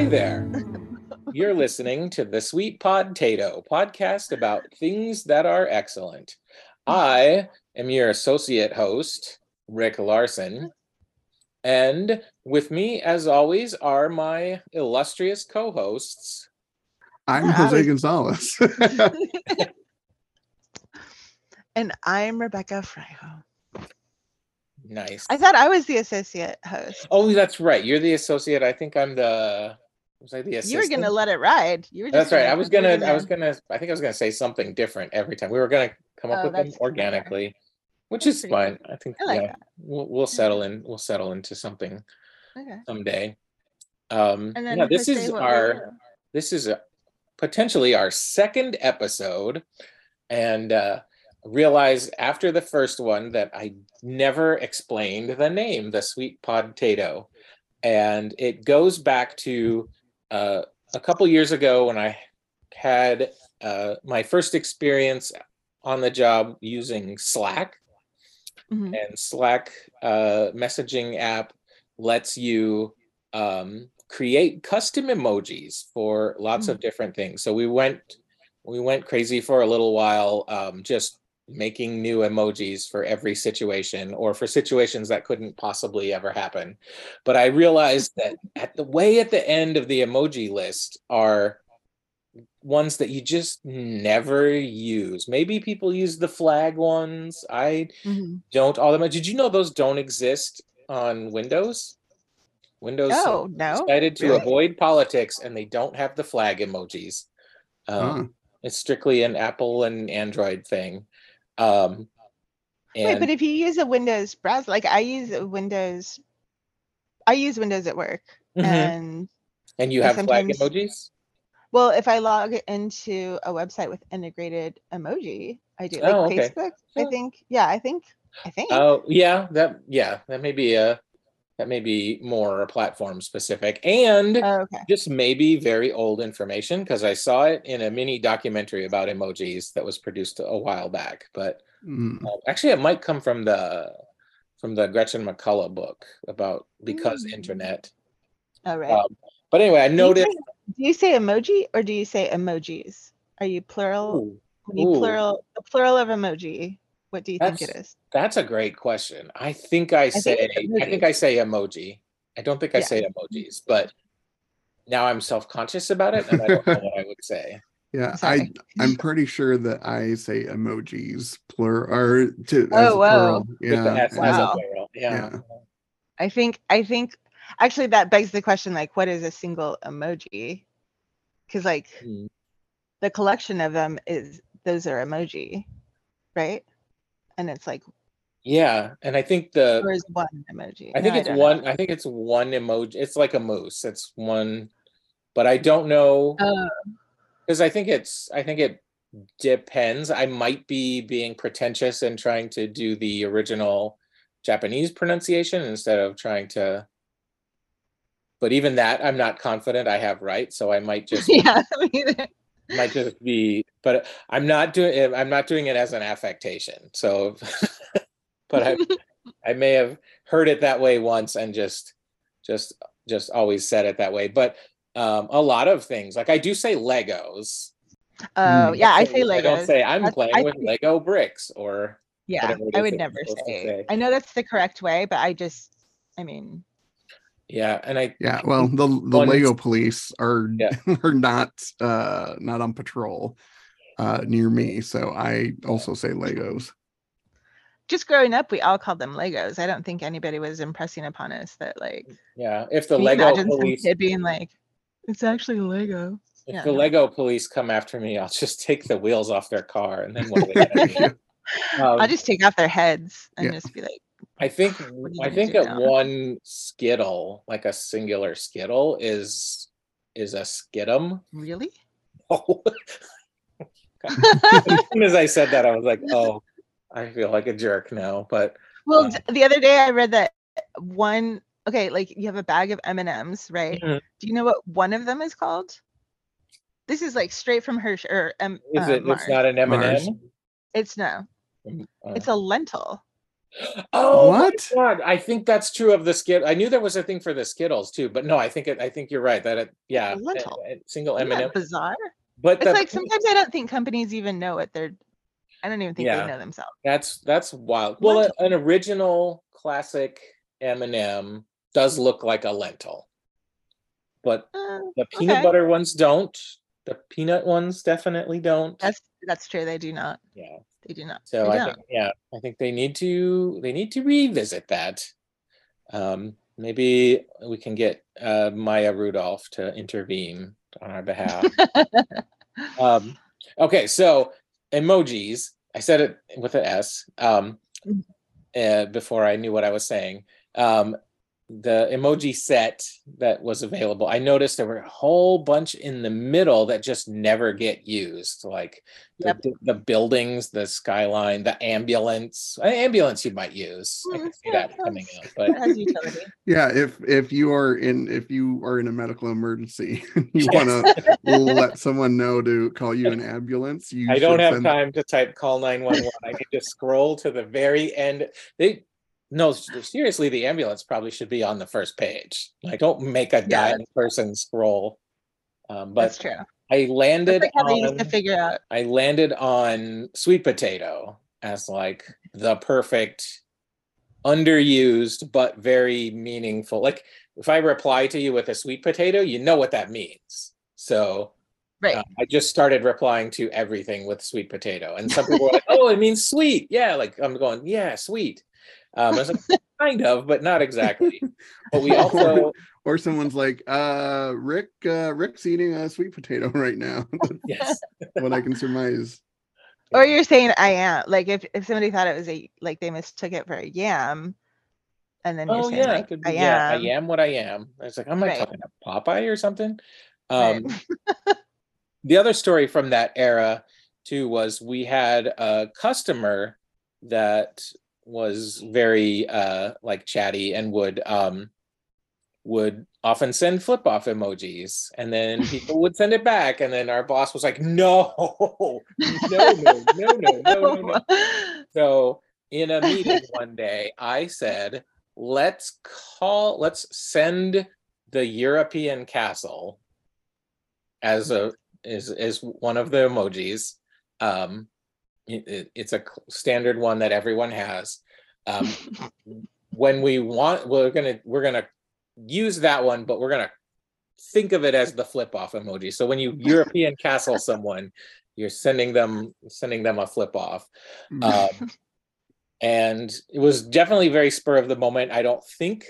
Hi there. You're listening to the Sweet Pod Tato podcast about things that are excellent. I am your associate host, Rick Larson. And with me, as always, are my illustrious co hosts. I'm Jose Gonzalez. And I'm Rebecca Fryho. Nice. I thought I was the associate host. Oh, that's right. You're the associate. I think I'm the. Was I the assistant? you were gonna let it ride. You were. That's right. I was gonna. I was gonna. I think I was gonna say something different every time. We were gonna come up Oh, with them organically, which That's is fine. I think I like yeah, we'll we'll settle in. We'll settle into something Okay. someday. Um, And then yeah, this is our this is a, potentially our second episode, and uh, realized after the first one that I never explained the name, the sweet potato, and it goes back to uh, a couple years ago when I had uh, my first experience on the job using Slack Mhm. and Slack uh, messaging app lets you um, create custom emojis for lots of different things. So we went we went crazy for a little while, um, just making new emojis for every situation or for situations that couldn't possibly ever happen. But I realized that at the way at the end of the emoji list are ones that you just never use. Maybe people use the flag ones. I Mhm. don't all that much. Did you know those don't exist on Windows? Windows Oh no. decided to Really? avoid politics and they don't have the flag emojis. Um, Huh. It's strictly an Apple and Android thing. Um, Wait, but if you use a Windows browser, like I use a Windows, I use Windows at work, Mhm. and and you have flag emojis. well, if I log into a website with integrated emoji, I do like Oh, okay. Facebook. I Oh. think, yeah, I think, I think. Oh yeah, that yeah, that may be a that may be more platform specific and Oh, okay. just maybe very old information because I saw it in a mini documentary about emojis that was produced a while back. But Mm. uh, actually, it might come from the from the Gretchen McCulloch book about because Mm. internet. All right. Um, but anyway, I Do you noticed. say- Do you say emoji or do you say emojis? Are you plural? Ooh, When you ooh. plural, the plural of emoji, what do you think it is? That's- a great question. I think I think say it's I think. I say emoji. I don't think I Yeah. say emojis, but now I'm self conscious about it, and I don't know what I would say. Yeah, I Sorry. I'm pretty sure that I say emojis plural or to Oh, a wow. plural. Yeah, S as a Wow. plural. Yeah. Yeah. I think I think actually that begs the question like what is a single emoji? Because like Hmm. the collection of them is those are emoji, right? And it's like Yeah, and I think the or is one emoji? I think No, it's know. one. I think it's one emoji. It's like a moose. It's one, but I don't know Oh, because I think it's. I think it depends. I might be being pretentious and trying to do the original Japanese pronunciation instead of trying to. But even that, I'm not confident I have right. So I might just yeah. Me either. might just be. But I'm not doing. it. I'm not doing it as an affectation. So, but I. I may have heard it that way once and just just just always said it that way. But um, a lot of things, like I do say Legos. Oh Mm. yeah, I say Legos. I don't say I'm That's- playing I with think- Lego bricks or yeah, I would never you're supposed to say. say. I know that's the correct way, but I just, I mean, yeah. And I Yeah, well, the the One- Lego police are Yeah. are not uh not on patrol uh near me, so I also say Legos. just growing up, we all called them Legos. I don't think anybody was impressing upon us that like yeah, if the Lego police being like, it's actually a Lego. if Yeah, the no. Lego police come after me, I'll just take the wheels off their car and then what are they gonna? I'll Um, just take off their heads and Yeah. just be like, I think What are you I think do that one skittle, like a singular skittle, is is a skidum. really? Oh. as soon as I said that, I was like, oh, I feel like a jerk now. But Well, d- the other day I read that one. Okay, like you have a bag of M and M's, right? Mhm. Do you know what one of them is called? This is like straight from Hersh or M. is uh, it? Mars. It's not an M and Mars. M. It's no. Uh, It's a lentil. Oh my What? God, I think that's true of the skit. I knew there was a thing for the Skittles too, but no, I think it, I think you're right that it, yeah, a- lentil. a single M&M. bizarre? But It's the- like sometimes I don't think companies even know what they're. I don't even think Yeah. they know themselves. That's that's wild. Well, a- Lentil. an original classic M&M does look like a lentil, but Uh, the peanut Okay. butter ones don't. The peanut ones definitely don't. that's that's true. They do not. yeah. They do not. So They I don't. think yeah, I think they need to they need to revisit that. Um, maybe we can get uh, Maya Rudolph to intervene on our behalf. um, okay, so emojis. I said it with an S um, Mhm. uh, before I knew what I was saying. Um, the emoji set that was available, I noticed there were a whole bunch in the middle that just never get used, like the, Yep. the, the buildings, the skyline, the ambulance. Uh, ambulance you might use. I Mm, can see yeah, that coming that's- out, but It has utility. Yeah, if if you are in if you are in a medical emergency, you want to let someone know to call you an ambulance. You I don't have send- time to type call 911. I need to scroll to the very end. They no, seriously, the ambulance probably should be on the first page. Like, don't make a Yeah, dying person scroll. Um, That's but true. I landed like used to figure out. I landed on sweet potato as like the perfect underused but very meaningful. Like if I reply to you with a sweet potato, you know what that means. So Right. uh, I just started replying to everything with sweet potato, and some people were like, "Oh, it means sweet." Yeah, like I'm going, "Yeah, sweet." Um, I was like, kind of, but not exactly. But we also, or someone's like, uh, Rick, uh, Rick's eating a sweet potato right now. yes, what I can surmise. Or you're saying I am. Like if, if somebody thought it was a like they mistook it for a yam, and then you're oh saying yeah, it like could I be, am. yeah, I am what I am. I was like, I'm not Right. talking to Popeye or something. Right. Um, the other story from that era too was we had a customer that was very uh like chatty and would um would often send flip off emojis and then people would send it back and then our boss was like no no no no no no no, so in a meeting one day i said let's call let's send the european castle as a mm-hmm. is is one of the emojis um it- it- it's a standard one that everyone has um when we want we're gonna we're gonna use that one but we're gonna think of it as the flip off emoji so when you european castle someone you're sending them sending them a flip off Mm. um, and it was definitely very spur of the moment. I don't think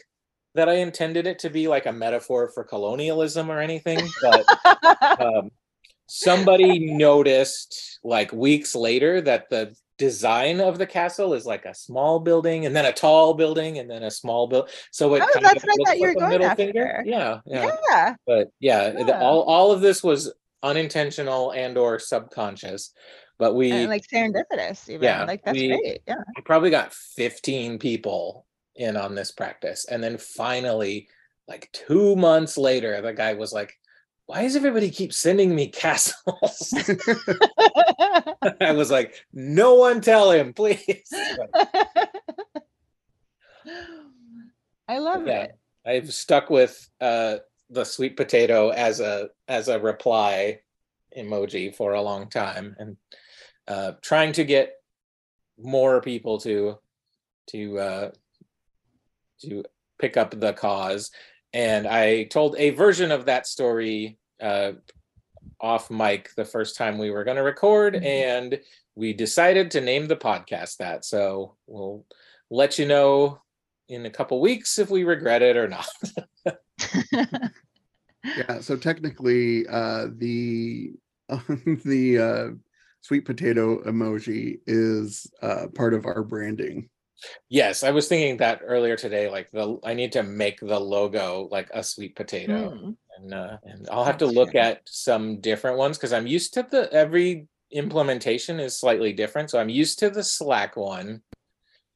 that I intended it to be like a metaphor for colonialism or anything, but um, somebody noticed like weeks later that the design of the castle is like a small building and then a tall building and then a small build. So it Oh, kind that's of what I thought you like were a going middle finger. after. Yeah, yeah, yeah. But yeah, the- all all of this was unintentional and or subconscious. But we And like serendipitous even. Yeah, Like that's we- great. Yeah. I probably got 15 people in on this practice. And then finally, like two months later, the guy was like, Why does everybody keep sending me castles? I was like, No one tell him, please. I love yeah, it. I've stuck with uh, the sweet potato as a as a reply emoji for a long time and uh, trying to get more people to to uh, to pick up the cause. And I told a version of that story uh, off mic the first time we were going to record, Mhm. and we decided to name the podcast that. So we'll let you know in a couple weeks if we regret it or not. yeah. So technically, uh, the the uh, sweet potato emoji is uh, part of our branding. yes, I was thinking that earlier today. Like the I need to make the logo like a sweet potato. Mm. And uh, and I'll have to look at some different ones because I'm used to the every implementation is slightly different. So I'm used to the Slack one,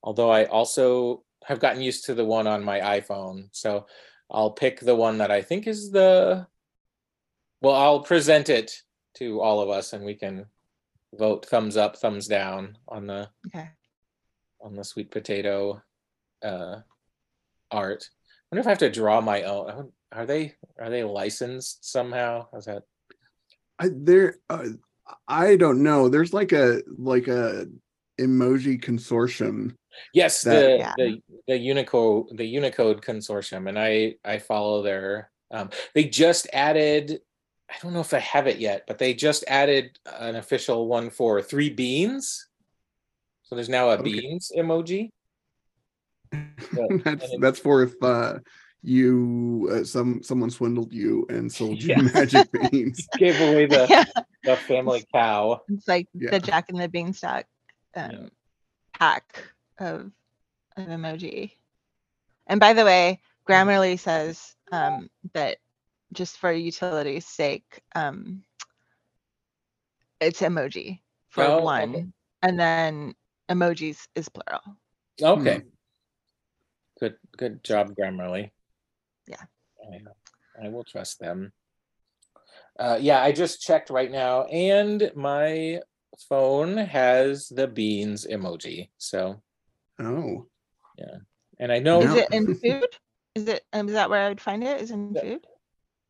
although I also have gotten used to the one on my iPhone. So I'll pick the one that I think is the well, I'll present it to all of us and we can vote thumbs up, thumbs down on the Okay. on the sweet potato uh, art. I wonder if I have to draw my own. I won- Are they are they licensed somehow? Is that I, there, uh, I don't know. There's like a like a emoji consortium. yes That- the, Yeah. the the Unicode the Unicode consortium, and I I follow their. Um, they just added. I don't know if I have it yet, but they just added an official one for three beans. So there's now a Okay. beans emoji. that's and it- that's for if uh, you uh, some someone swindled you and sold you Yeah. magic beans. Gave away the Yeah, the family cow. it's like Yeah. the Jack and the Beanstalk um, Yeah. pack of of emoji. And by the way, Grammarly says um, that just for utility's sake, um, it's emoji for Oh, one, okay. and then emojis is plural. Okay. Hmm. Good good job, Grammarly. Yeah. I, I will trust them. Uh, yeah, I just checked right now, and my phone has the beans emoji. So, Oh, yeah, and I know, Is it in food? Is it? Um, is that where I would find it? Is in Yeah. food?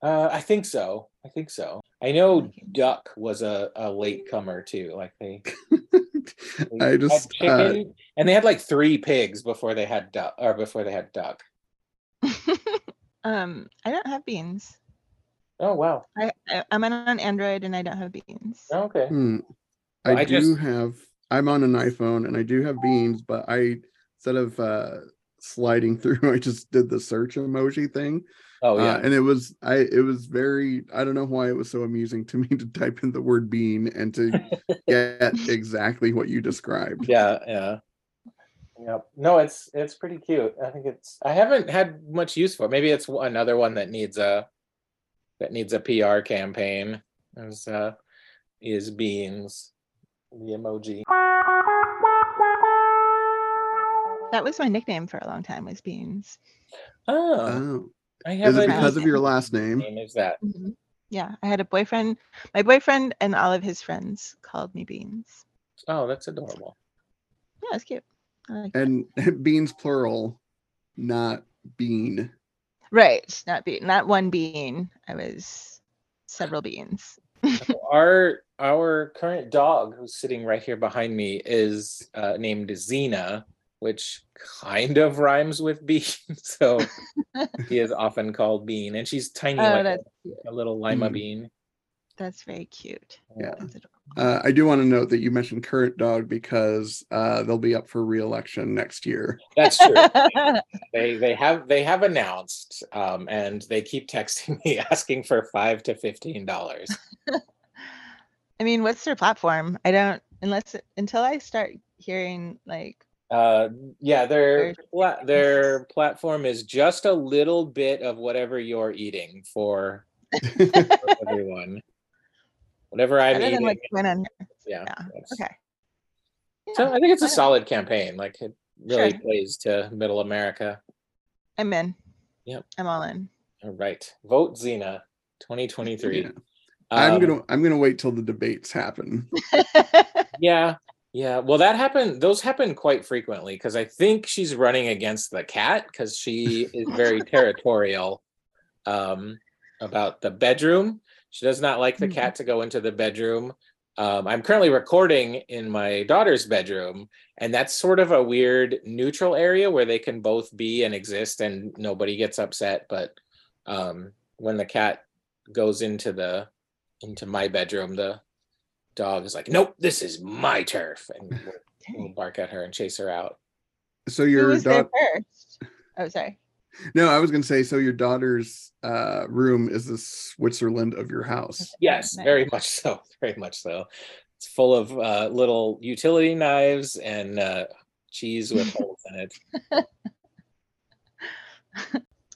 uh, I think so. I think so. I know duck was a, a late comer too. Like they, they I had just uh, and they had like three pigs before they had duck, or before they had duck. Um, I don't have beans. Oh wow. I, I I'm on Android and I don't have beans. Okay. hmm, Well, I, I do just- have. I'm on an iPhone and I do have beans, but I instead of uh, sliding through, I just did the search emoji thing. Oh yeah. Uh, and it was I it was very I don't know why it was so amusing to me to type in the word bean and to get exactly what you described. yeah yeah yep no it's it's pretty cute i think it's i haven't had much use for it maybe it's another one that needs a that needs a pr campaign is uh is beans the emoji That was my nickname for a long time. Was beans. oh Oh, i haven't it because of your last name? name is that Mhm. Yeah, I had a boyfriend. My boyfriend and all of his friends called me beans. oh that's adorable Yeah, it's cute. I like that. And beans plural, not bean. Right, not be not one bean. I was several beans. our our current dog who's sitting right here behind me is uh, named Xena, which kind of rhymes with bean. So he is often called Bean, and she's tiny Oh, like a, a little lima Mm. bean. That's very cute. Yeah. That's adorable. Uh, I do want to note that you mentioned current dog because uh, they'll be up for re-election next year. That's true. they they have they have announced, um, and they keep texting me asking for five to fifteen dollars. I mean, what's their platform? I don't unless until I start hearing like Uh, yeah, their pla- their platform is just a little bit of whatever you're eating for, for everyone. Whatever I'm better eating, than what's going on here. yeah. yeah, that's- Okay. So I think it's a solid campaign. Like it really Sure. plays to Middle America. I'm in. Yep. I'm all in. All right, vote Xena, 2023. Yeah. I'm Um, gonna I'm gonna wait till the debates happen. Yeah, yeah. Well, that happened. Those happen quite frequently because I think she's running against the cat because she is very territorial um, about the bedroom. She does not like the Mhm. cat to go into the bedroom. Um, I'm currently recording in my daughter's bedroom, and that's sort of a weird neutral area where they can both be and exist, and nobody gets upset. But um, when the cat goes into the into my bedroom, the dog is like, "Nope, this is my turf," and will, will bark at her and chase her out. So Who your was dog? Oh, sorry. No, I was gonna say so your daughter's uh room is the Switzerland of your house. Yes, very much so. Very much so. It's full of uh, little utility knives and uh, cheese with holes in it.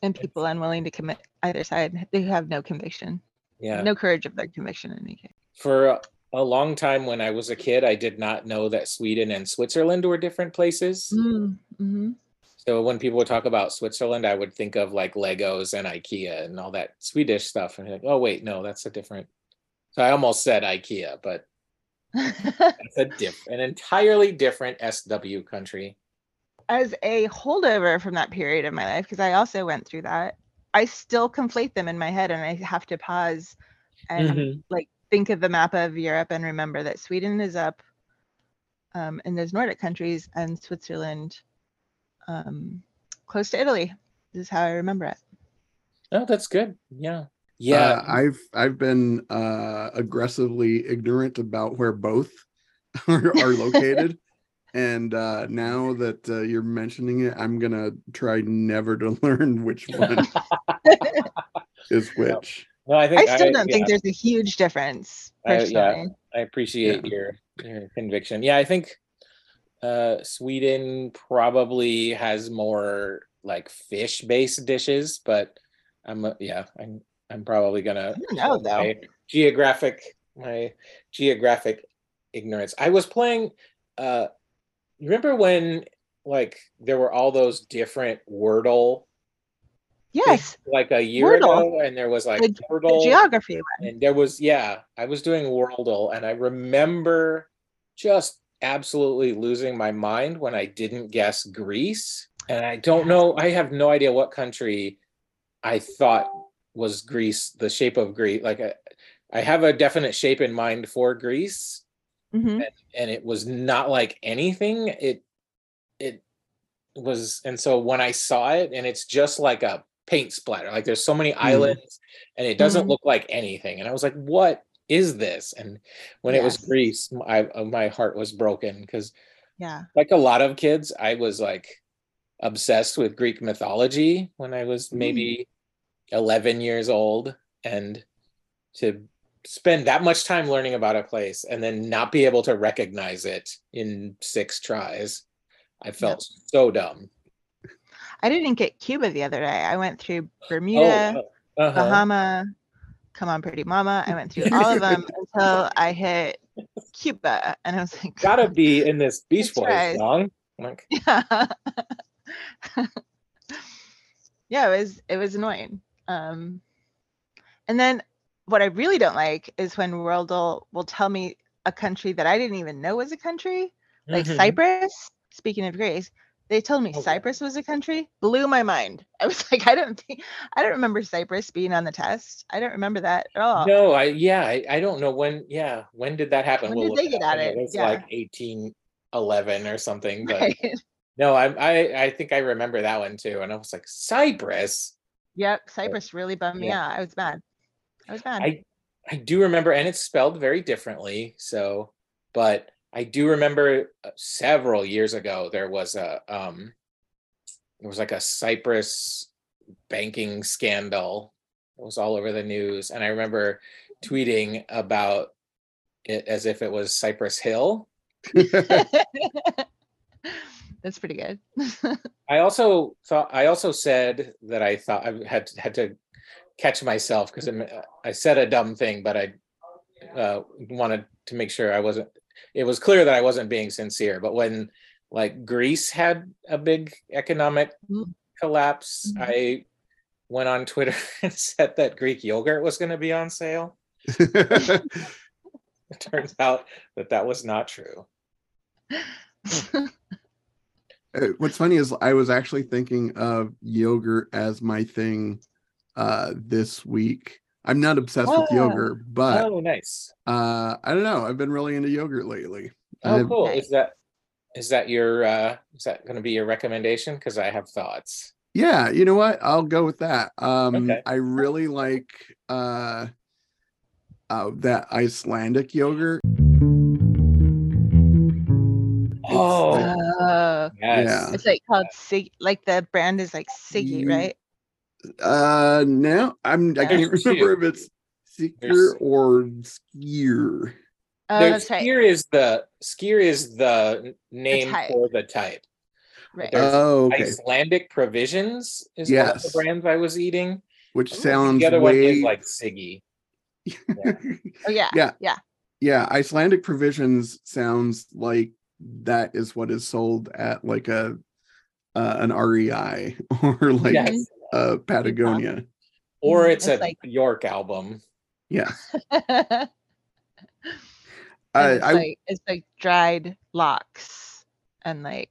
And people unwilling to commit either side. They have no conviction. Yeah. No courage of their conviction in any case. For a long time when I was a kid, I did not know that Sweden and Switzerland were different places. Mm-hmm. So when people would talk about Switzerland, I would think of like Legos and IKEA and all that Swedish stuff. And like, oh wait, no, that's a different. So I almost said IKEA, but that's a diff, an entirely different SW country. as a holdover from that period of my life, because I also went through that, I still conflate them in my head and I have to pause and Mhm. like think of the map of Europe and remember that Sweden is up um, in those Nordic countries and Switzerland um, close to Italy. This is how I remember it. Oh, that's good. Yeah. Yeah. Uh, I've I've been uh, aggressively ignorant about where both are, are located, and uh, now that uh, you're mentioning it, I'm gonna try never to learn which one is which. no, I I think still don't yeah, think there's a huge difference I- yeah. I appreciate your your conviction. Yeah, I think uh Sweden probably has more like fish based dishes, but I'm uh, yeah, I'm I'm probably gonna know, though. my geographic my geographic ignorance. I was playing uh you remember when like there were all those different Wordle Yes, like a year Wordle. ago and there was like The- the geography and there was yeah i was doing Wordle and i remember just absolutely losing my mind when i didn't guess greece. And i don't know i have no idea what country i thought was greece the shape of greece like i, I have a definite shape in mind for greece. Mhm. and it was not like anything. It it was and so when i saw it and it's just like a paint splatter like there's so many islands and it doesn't Mhm. look like anything. And i was like what is this and when it was greece I, uh, my heart was broken because Yeah. like a lot of kids i was like obsessed with greek mythology when i was Mm. maybe 11 years old and to spend that much time learning about a place and then not be able to recognize it in six tries i felt so dumb I didn't get Cuba the other day. I went through Bermuda, oh, uh-huh. Bahama, Come On Pretty Mama. I went through all of them until I hit Cuba, and I was like, gotta be in this beach boys right. song like yeah. yeah, it was it was annoying. Um, and then what I really don't like is when Worldle will tell me a country that I didn't even know was a country, like Mhm. Cyprus. Speaking of Greece, they told me oh, Okay. Cyprus was a country. Blew my mind. I was like, I don't think I don't remember Cyprus being on the test. I don't remember that at all. no i yeah I, I don't know when yeah when did that happen When We'll did they get at I know it? was Yeah. like 1811 or something but Right. no I, I i think i remember that one too and i was like cyprus Yep, Cyprus really bummed me Yeah. out. I was mad. I was mad. I I do remember, and it's spelled very differently. So, but I do remember uh, several years ago there was a um, there was like a Cyprus banking scandal. It was all over the news, and I remember tweeting about it as if it was Cypress Hill. That's pretty good. I also thought I also said that I thought I had had to catch myself because I said a dumb thing, but I uh, wanted to make sure I wasn't. It was clear that I wasn't being sincere. But when like Greece had a big economic Mm. collapse, Mhm. I went on Twitter and said that Greek yogurt was going to be on sale. It turns out that that was not true. Uh, What's funny is I was actually thinking of yogurt as my thing uh this week. I'm not obsessed with Oh. yogurt, but oh, nice. uh I don't know. I've been really into yogurt lately. Oh, I've- cool. Is that is that your uh is that going to be your recommendation? Because I have thoughts. Yeah, you know what? I'll go with that. Um Okay. I really like uh uh that Icelandic yogurt. Oh, like- Oh, yes. yeah. it's like called Sig. Like the brand is like Siggy, right? Uh no, I'm I can't There's remember two. if it's There's- Seeker or Skyr. Oh, There's that's right. skier is the skier is the name type. for the type. Right. There's Oh, okay. Icelandic provisions is one of the Yes. brands I was eating. Which Ooh. sounds the other one is like Siggy. oh yeah. yeah. Yeah. yeah icelandic provisions sounds like that is what is sold at like a uh, an rei or like Yes. Uh patagonia Or Mhm. it's, It's a like- Björk album. yeah And I, it's I like it's like dried lox and like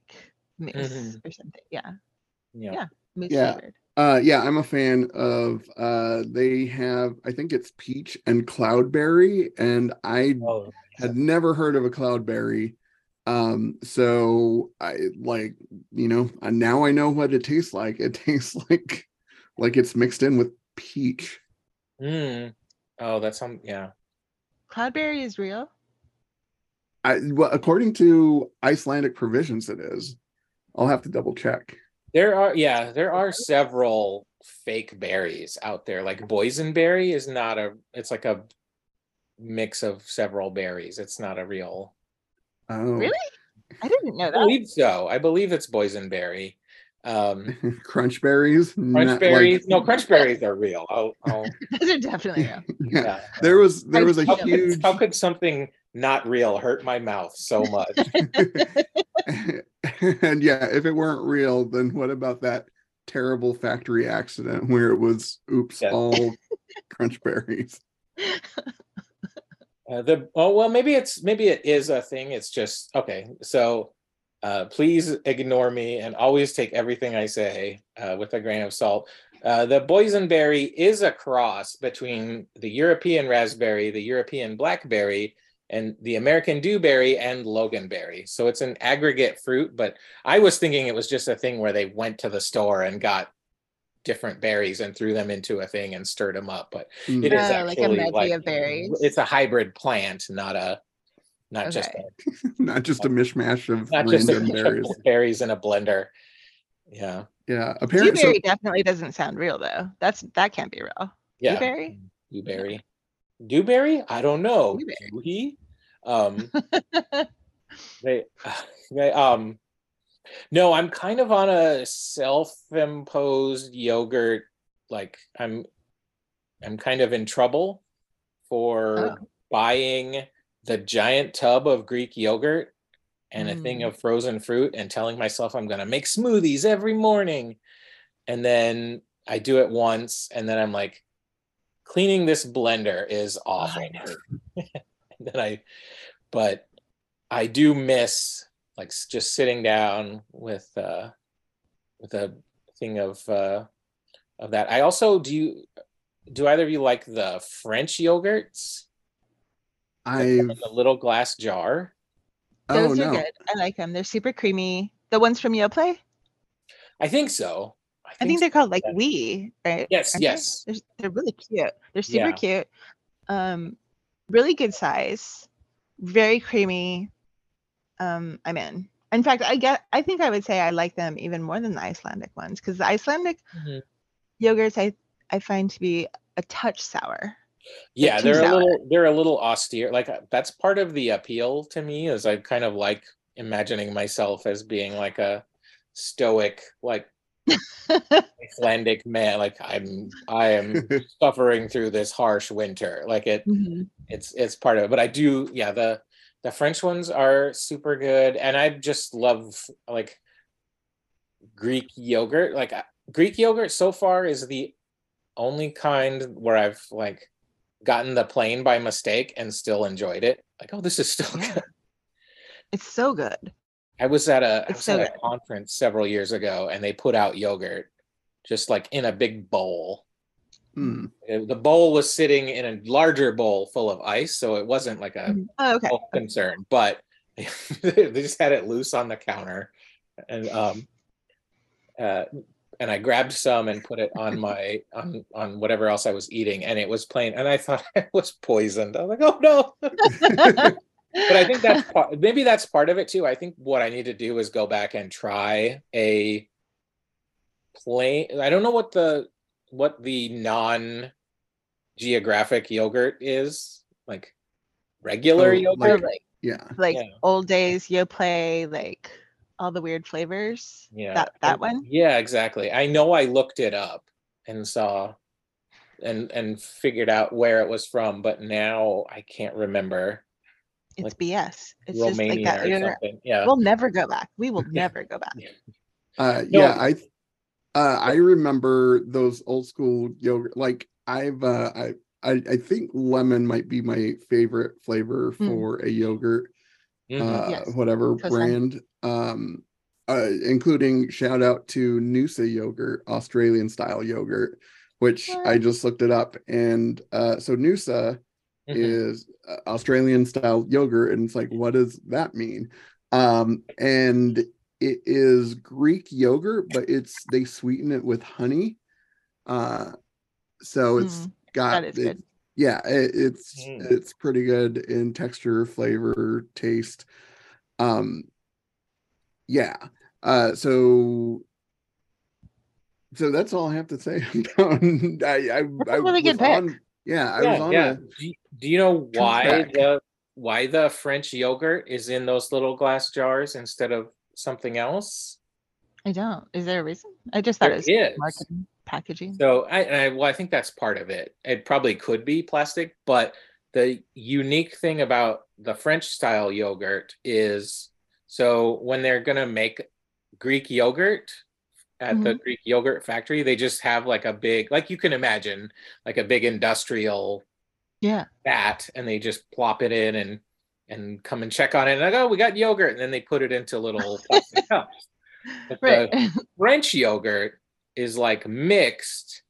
moose Mhm. or something. Yeah, Yeah. Yeah. moose Yeah. flavored. Uh yeah, I'm a fan of uh they have I think it's peach and cloudberry and I Oh, had never heard of a cloudberry. Um so I like you know, now I know what it tastes like. It tastes like like it's mixed in with peach. mm. oh, that's some. Yeah. Cloudberry is real. I well according to Icelandic provisions it is. I'll have to double check. There are yeah, there are several fake berries out there. Like boysenberry is not a. It's like a mix of several berries. It's not a real. Oh Really? I didn't know I that. believe so. I believe it's boysenberry. Um, crunch berries. crunch berries. like- no, crunch berries are real. I'll, Those are definitely real. yeah. yeah. There was there was a How could, huge how could something not real hurt my mouth so much? and yeah, if it weren't real, then what about that terrible factory accident where it was oops, Yeah. all crunch berries? Uh, the oh well, maybe it's maybe it is a thing. It's just okay. So, uh, please ignore me and always take everything I say uh, with a grain of salt. Uh, the boysenberry is a cross between the European raspberry, the European blackberry, and the American dewberry and loganberry. So it's an aggregate fruit. But I was thinking it was just a thing where they went to the store and got different berries and threw them into a thing and stirred them up. But Mm. it is Oh, like a actually medley like of berries. it's a hybrid plant, not a not just a, not just a mishmash of not just a random berries. berries in a blender. Yeah, Yeah, apparently. So, Dewberry definitely doesn't sound real though. That's that can't be real. yeah. Dewberry? Dewberry. Dewberry? I don't know. Dewberry. Dewey? Um, they, they, um, no, I'm kind of on a self-imposed yogurt. Like I'm, I'm kind of in trouble for Oh. buying the giant tub of Greek yogurt and a thing Mm. of frozen fruit and telling myself I'm going to make smoothies every morning. And then I do it once and then I'm like, cleaning this blender is awful. and then I, but I do miss like s- just sitting down with, uh, with a thing of, uh, of that. I also do you, do either of you like the French yogurts? I've in the little glass jar. oh Those are no, good. I like them. They're super creamy. The ones from Yoplait? I think so. I think they're called like yeah. Oui, right? Yes, Aren't they? yes. They're, they're really cute. They're super Yeah. cute. Um, really good size, very creamy. Um, I'm in. In fact, I get. I think I would say I like them even more than the Icelandic ones because the Icelandic Mhm. yogurts I I find to be a touch sour. Yeah, too they're a sour. little they're a little austere. Like uh, that's part of the appeal to me is I kind of like imagining myself as being like a stoic like Icelandic man like I'm I am suffering through this harsh winter. Like it Mhm. it's it's part of it. But I do yeah, the the French ones are super good and I just love like Greek yogurt. Like Greek yogurt so far is the only kind where I've like gotten the plain by mistake and still enjoyed it. Like, oh, this is still good. It's so good. I was at a was so at a conference several years ago and they put out yogurt just like in a big bowl. Uh, The bowl was sitting in a larger bowl full of ice, so it wasn't like a Mhm. Oh, okay. concern, but they just had it loose on the counter, and um, uh, and I grabbed some and put it on my on on whatever else I was eating, and it was plain, and I thought it was poisoned. I was like, oh no! but I think that's part, maybe that's part of it too. I think what I need to do is go back and try a plain. I don't know what the what the non geographic yogurt is like regular Oh, yogurt. Like- like Yeah. like Yeah. old days Yoplait, like all the weird flavors. Yeah. That that and- one. Yeah, exactly. I know I looked it up and saw and and figured out where it was from, but now I can't remember. It's like BS. It's Romania just like that. or something. Yeah. We'll never go back. We will never go back. Uh, No. yeah, I uh, I remember those old school yogurt. Like I've uh, I, I I think lemon might be my favorite flavor Mm. for a yogurt. Mhm. Uh, Yes, whatever Co-sign. brand. Um, uh, including shout out to Noosa yogurt, Australian style yogurt, which I just looked it up. And uh, so Noosa Mhm. is uh, Australian style yogurt, and it's like, what does that mean? Um, and it is Greek yogurt, but it's they sweeten it with honey. Uh, so it's Mm, got that is it- good. yeah, it, it's Mm. it's pretty good in texture, flavor, taste. Um, yeah. Uh, so so that's all I have to say. about I I, That's a I really good was pick. on- yeah, I yeah, was on yeah. a Do you, do you know why the why the French yogurt is in those little glass jars instead of something else? I don't. Is there a reason? I just thought There it was is. marketing packaging. So I, I well, I think that's part of it. It probably could be plastic, but the unique thing about the French style yogurt is so when they're gonna make Greek yogurt at the mm-hmm. Greek yogurt factory, they just have like a big, like you can imagine, like a big industrial Yeah. vat, and they just plop it in and and come and check on it. And like, oh, we got yogurt, and then they put it into little plastic cups. But Right. the French yogurt is like mixed,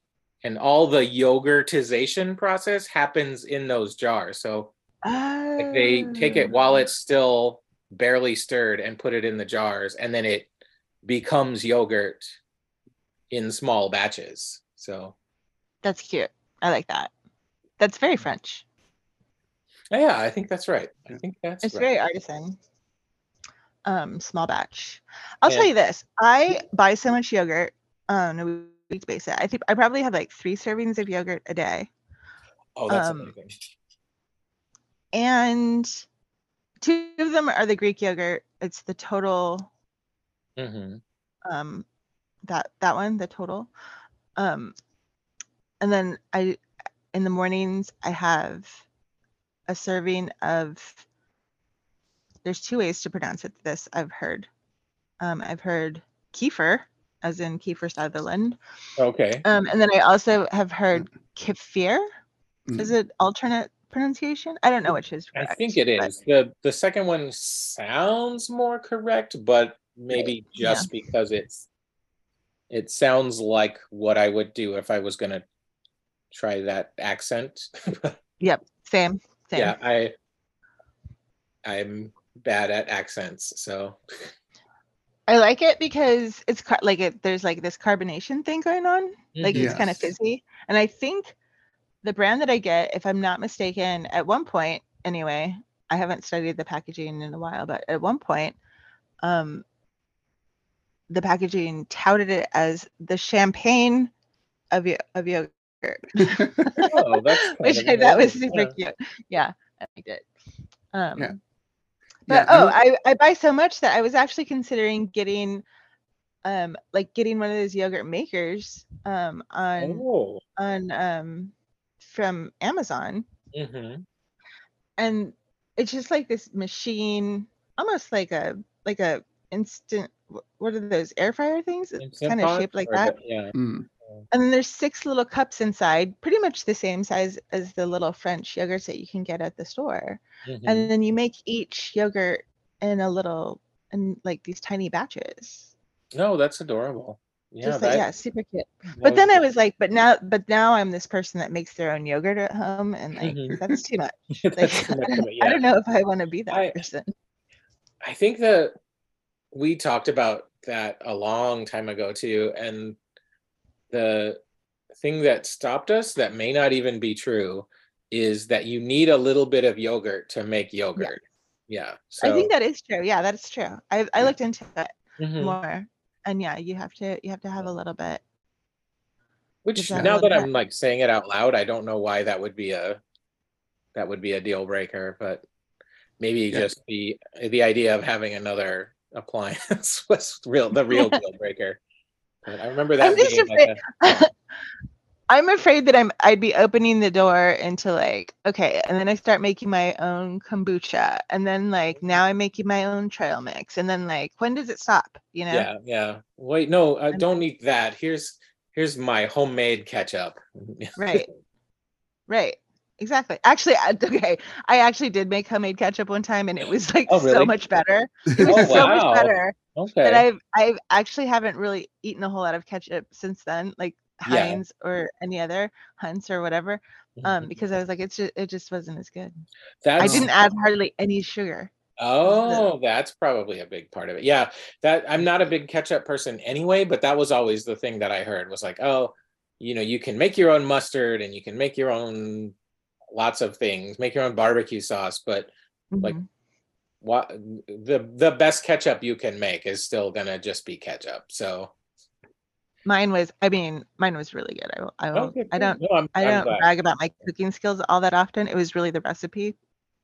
and all the yogurtization process happens in those jars. So like they take it while Oh. it's still barely stirred and put it in the jars, and then it becomes yogurt in small batches. So That's cute. I like that. That's very French. Yeah, I think that's right. I think that's It's right. very artisan. Um, small batch. I'll tell you this. I buy so much yogurt on a weekly basis. I think I probably have like three servings of yogurt a day. Oh, that's um, amazing. And two of them are the Greek yogurt. It's the total mm-hmm. um that that one the total um and then i in the mornings i have a serving of there's two ways to pronounce it this i've heard um i've heard kefir as in kiefer sutherland Okay. um and then i also have heard kefir Mm. is it alternate pronunciation i don't know which is Correct, I think it is. but- The the second one sounds more correct, but maybe Yeah. just because it's it sounds like what I would do if I was gonna try that accent. yep same same yeah, I I'm bad at accents, so I like it because it's car- like it. There's like this carbonation thing going on. Like Mhm. it's kind of fizzy, and I think the brand that I get, if I'm not mistaken, at one point anyway, I haven't studied the packaging in a while, but at one point, um, the packaging touted it as the champagne of yo- of yogurt, oh, that's which I thought was super yeah. cute. Yeah, I liked it. Um, Yeah. but Yeah, oh, I, I buy so much that I was actually considering getting um like getting one of those yogurt makers um on Oh. on um from Amazon mhm. and it's just like this machine almost like a like a instant what are those air fryer things it's kind of shaped like that the- yeah. Mm. And then there's six little cups inside pretty much the same size as the little french yogurts that you can get at the store. Mhm. and then you make each yogurt in a little in like these tiny batches. No, that's adorable. Yeah, just like that, yeah super cute. But then i was like but now but now i'm this person that makes their own yogurt at home and like Mhm. that's too much. Like too much it, i don't know if i want to be that I- person. I think that we talked about that a long time ago too, and the thing that stopped us that may not even be true is that you need a little bit of yogurt to make yogurt. Yeah. So i think that is true yeah that's true i, I Yeah. looked into it Mhm. more and yeah you have to you have to have a little bit which that now that bit. I'm like saying it out loud, I don't know why that would be a that would be a deal breaker, but maybe Yeah. just the the idea of having another appliance was real the real deal breaker. I remember that I'm just being like afraid- a, i'm afraid that i'm i'd be opening the door into like okay and then i start making my own kombucha and then like now i'm making my own trail mix and then like when does it stop you know yeah, yeah. Wait, no, uh, I don't need that. Here's here's my homemade ketchup. right right exactly. Actually, I- okay, I actually did make homemade ketchup one time, and it was like Oh, so really? much better. It was Oh, so wow. much better that Okay. I've I've actually haven't really eaten a whole lot of ketchup since then, like Yeah. Heinz or any other Hunts or whatever. Um, Mhm. because I was like, it's just it just wasn't as good. That's I didn't add hardly any sugar. Oh, that's probably a big part of it. Yeah, that I'm not a big ketchup person anyway, but that was always the thing that I heard was like, oh, you know, you can make your own mustard and you can make your own lots of things, make your own barbecue sauce, but Like- Mhm. what the the best ketchup you can make is still gonna just be ketchup. So mine was, I mean, mine was really good. I I Okay, I don't No, I'm, I don't glad. brag about my cooking skills all that often. It was really the recipe.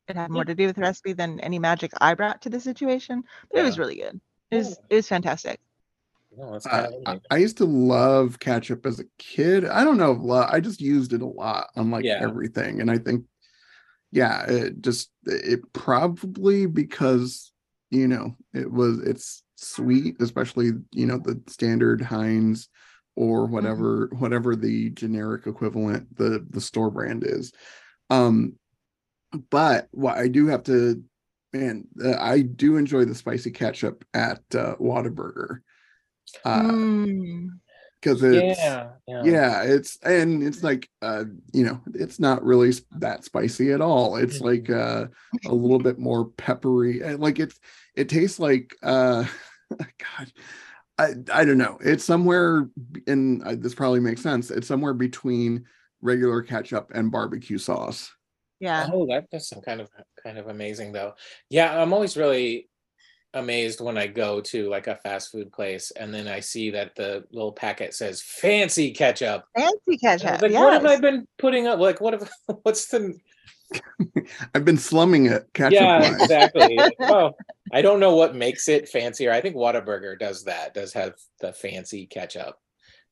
It had more Yeah. to do with the recipe than any magic I brought to the situation. But it was really good. It was Yeah. it was fantastic. No, that's kind of I. I used to love ketchup as a kid. I don't know I just used it a lot on like Yeah. everything, and I think, yeah, it just it probably because you know it was it's sweet, especially you know the standard Heinz or whatever whatever the generic equivalent the the store brand is. Um, but what I do have to, man, uh, I do enjoy the spicy ketchup at uh, Whataburger. Uh, Mm. because it's yeah, yeah. yeah it's and it's like uh you know it's not really that spicy at all it's Mhm. like uh a little bit more peppery and like it's it tastes like uh god i i don't know it's somewhere b- and uh, this probably makes sense it's somewhere between regular ketchup and barbecue sauce Yeah. Oh, that does some kind of kind of amazing though. Yeah, I'm always really amazed when I go to like a fast food place and then I see that the little packet says fancy ketchup. Fancy And I was ketchup. like, what have I been putting up? Like, what have what's the i've been slumming it ketchup yeah, wise. exactly. oh, I don't know what makes it fancier. I think Whataburger does that, does have the fancy ketchup.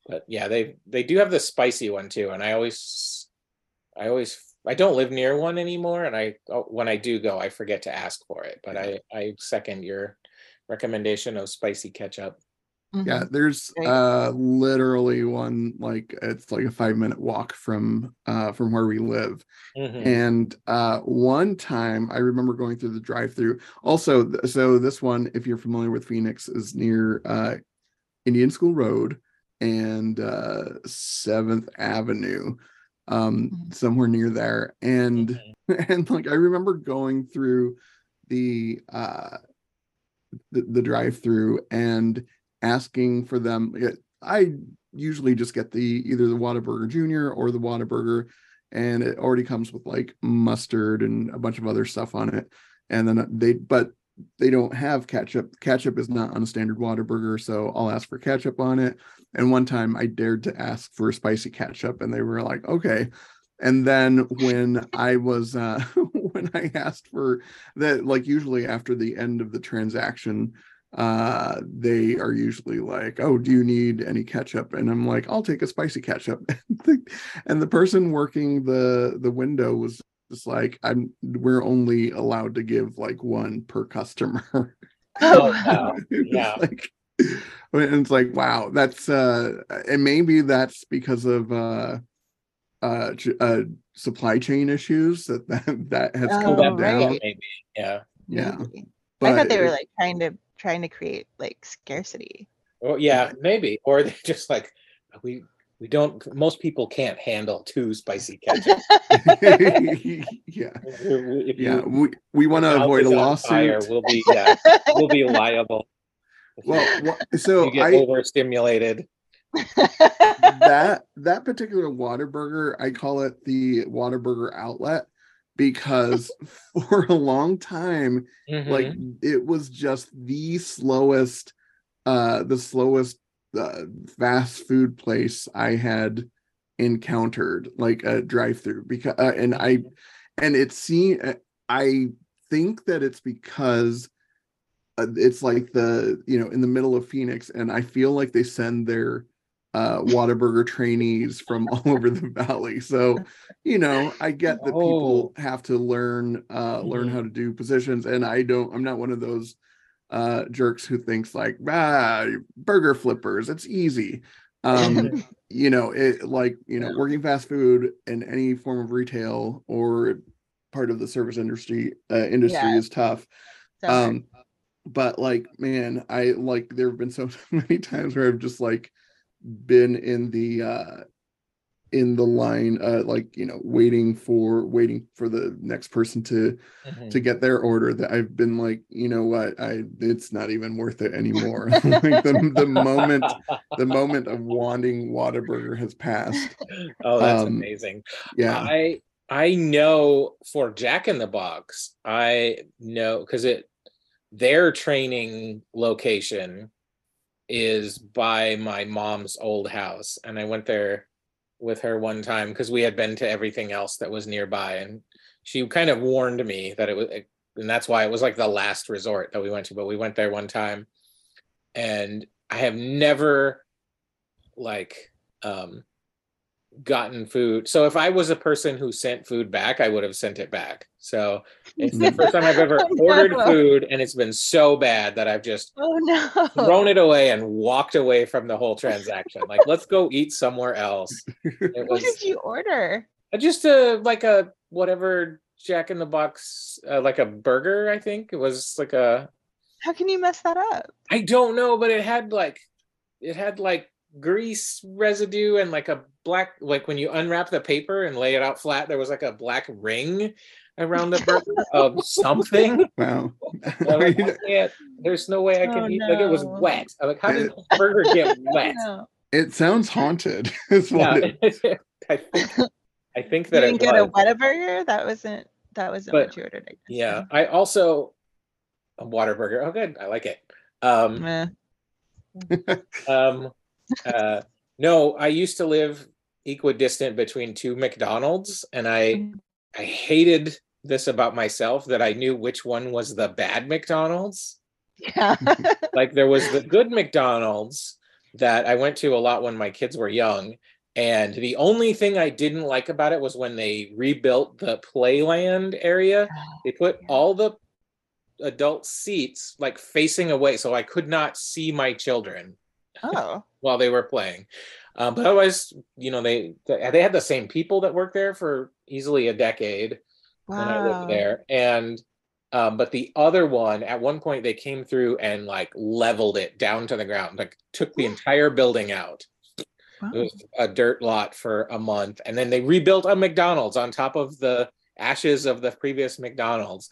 But yeah, they they do have the spicy one too. And I always I always I don't live near one anymore. And I oh, when I do go, I forget to ask for it. But I I second your recommendation of spicy ketchup. Yeah there's uh literally one like it's like a five minute walk from uh from where we live Mhm. And uh, one time I remember going through the drive through. Also, so this one, if you're familiar with Phoenix, is near uh, Indian School Road and uh, 7th Avenue, um, Mhm. somewhere near there. And Mhm. and like I remember going through the uh, the, the drive through and asking for them. I usually just get the either the Whataburger Junior or the Whataburger and it already comes with like mustard and a bunch of other stuff on it. And then they, but they don't have ketchup. Ketchup is not on a standard Whataburger, so I'll ask for ketchup on it. And one time I dared to ask for a spicy ketchup, and they were like, "Okay." And then when I was uh when I asked for that, like usually after the end of the transaction, uh they are usually like oh do you need any ketchup and i'm like i'll take a spicy ketchup and the person working the the window was just like i'm we're only allowed to give like one per customer Oh, was Yeah. like and it's like wow that's uh and maybe that's because of uh uh, uh supply chain issues that that, that has Oh, come that down right. maybe. Yeah. yeah maybe. I thought they were like trying to trying to create like scarcity. Well, yeah, maybe. Or they're just like we we don't most people can't handle too spicy ketchup. yeah If yeah we, we want to avoid a is on fire, lawsuit We'll be yeah, we'll be liable. Well so you get i overstimulated. that that particular Whataburger, I call it the Whataburger outlet because for a long time, like Mhm. it was just the slowest, uh, the slowest uh, fast food place I had encountered, like a drive-through. Because uh, and I, and it seemed I think that it's because it's like the you know in the middle of Phoenix, and I feel like they send their uh Whataburger trainees from all over the valley. So, you know, I get that people have to learn uh learn Mhm. how to do positions and I don't I'm not one of those uh jerks who thinks like ah burger flippers it's easy um you know it like you know working fast food in any form of retail or part of the service industry uh, industry Yeah. is tough um but like man i like there have been so many times where i've just like been in the uh in the line uh like you know waiting for waiting for the next person to Mhm. to get their order that i've been like you know what i it's not even worth it anymore like the, the moment the moment of wanting Whataburger has passed oh, that's um, amazing. yeah I I know for Jack in the Box, I know because it their training location is by my mom's old house, and I went there with her one time because we had been to everything else that was nearby, and she kind of warned me that it was, and that's why it was like the last resort that we went to. But we went there one time, and I have never like um gotten food. So if I was a person who sent food back, I would have sent it back. So it's the first time I've ever Oh, ordered food and it's been so bad that I've just Oh no. thrown it away and walked away from the whole transaction. Like, let's go eat somewhere else. It What was did you order? just a like a whatever Jack in the Box, uh, like a burger. I think it was like a How can you mess that up? I don't know, but it had like it had like grease residue and like a black like when you unwrap the paper and lay it out flat, there was like a black ring around the burger of something. wow I'm like, can't, there's no way I can Oh, eat like it was no. wet. I'm like, how did this burger get wet? It sounds haunted is what Yeah, it, I think I think You that didn't it get a was. Whataburger? That wasn't that wasn't But, what you ordered. I guess, Yeah, I also a water burger. Oh, good, I like it. Um, Meh. Um, uh, no, I used to live equidistant between two McDonald's, and I Mm. I hated this about myself that I knew which one was the bad McDonald's. Yeah. Like there was the good McDonald's that I went to a lot when my kids were young. And the only thing I didn't like about it was when they rebuilt the playland area, they put Yeah. all the adult seats like facing away so I could not see my children oh. while they were playing. Um, but otherwise, you know, they they had the same people that worked there for easily a decade when I Wow. lived there. And um, but the other one, at one point, they came through and like leveled it down to the ground, like took the entire building out. It was a dirt lot for a month, and then they rebuilt a McDonald's on top of the ashes of the previous McDonald's,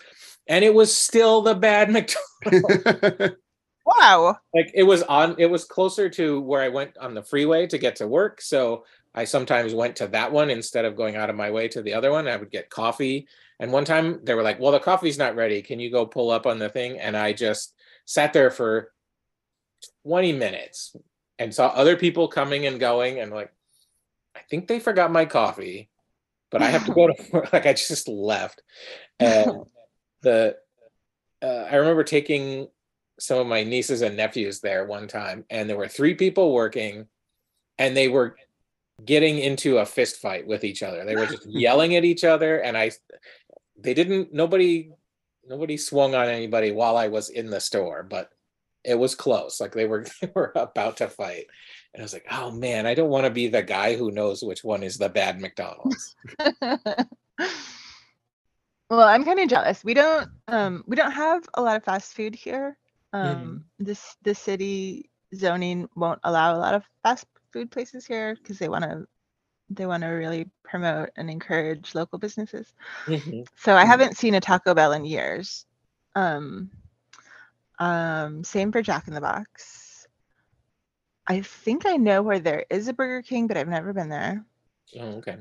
and it was still the bad McDonald's Wow. like it was on it was closer to where i went on the freeway to get to work so i sometimes went to that one instead of going out of my way to the other one. I would get coffee and one time they were like well the coffee's not ready. Can you go pull up on the thing? And i just sat there for 20 minutes and saw other people coming and going and like i think they forgot my coffee but i have to go to work. Like i just left. And the uh, i remember taking some of my nieces and nephews there one time and there were three people working and they were getting into a fist fight with each other they were just yelling at each other and i they didn't nobody nobody swung on anybody while i was in the store but it was close like they were they were about to fight and i was like oh man i don't want to be the guy who knows which one is the bad mcdonald's well, I'm kind of jealous. We don't um we don't have a lot of fast food here. Um this the city zoning won't allow a lot of fast food places here because they want to they want to really promote and encourage local businesses. Mhm. So I Mhm. haven't seen a Taco Bell in years. Um, um, same for Jack in the Box. I think I know where there is a Burger King, but I've never been there. oh, okay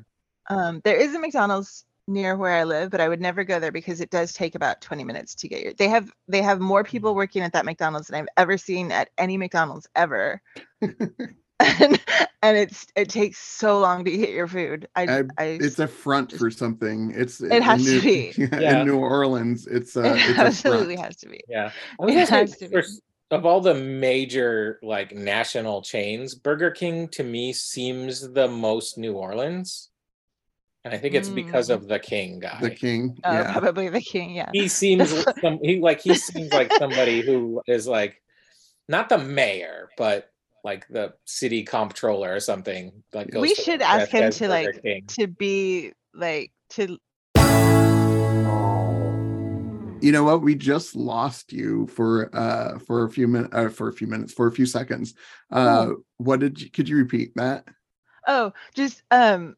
Um, there is a McDonald's near where I live, but I would never go there because it does take about 20 minutes to get your. They have they have more people working at that McDonald's than I've ever seen at any McDonald's ever. and, and it's it takes so long to get your food. I, I- I it's a front for something it's It has to be. Yeah. in new orleans it's uh it it's absolutely has to be. Yeah. I was It gonna has to be. s- of all the major like national chains, Burger King to me seems the most New Orleans. And I think it's because Mm. of the King guy. the king Oh, yeah probably the king. Yeah. he seems like some, he like he seems like somebody who is like not the mayor, but like the city comptroller or something. Like goes We should ask him to, like, King. To be like to You know what? We just lost you for uh for a few minutes uh, for a few minutes for a few seconds. Uh Oh. what did you could you repeat that? oh just um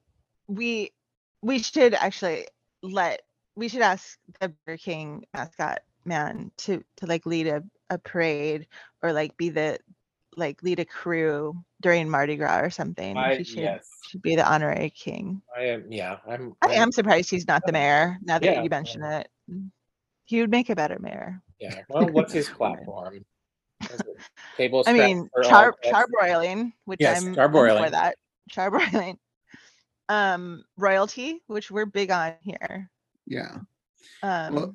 we we should actually let we should ask the Burger King mascot man to to like lead a, a parade or like be the like lead a crew during Mardi Gras or something. I, he should yes, should be the honorary king. I am. Yeah, I'm. I I'm- am surprised he's not the mayor now that Yeah, you mention it. He would make a better mayor. Yeah. Well, what's his platform? Table. I mean, char charbroiling, which Yes, I'm, I'm charbroiling. for that. Charbroiling. Um, royalty, which we're big on here. Yeah. Um, Well,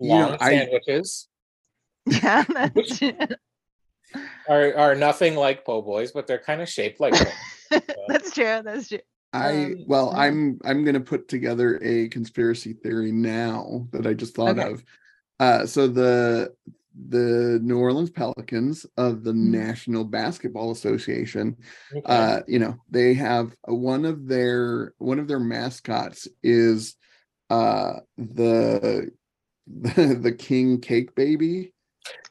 you know, Long I- sandwiches yeah, that's, are are nothing like po' boys, but they're kind of shaped like. them. that's true. That's true. I Um, well. I'm I'm gonna put together a conspiracy theory now that I just thought Okay. of. Uh so the the New Orleans Pelicans of the Mhm. National Basketball Association Okay. uh you know they have one of their one of their mascots is uh the the, the king cake baby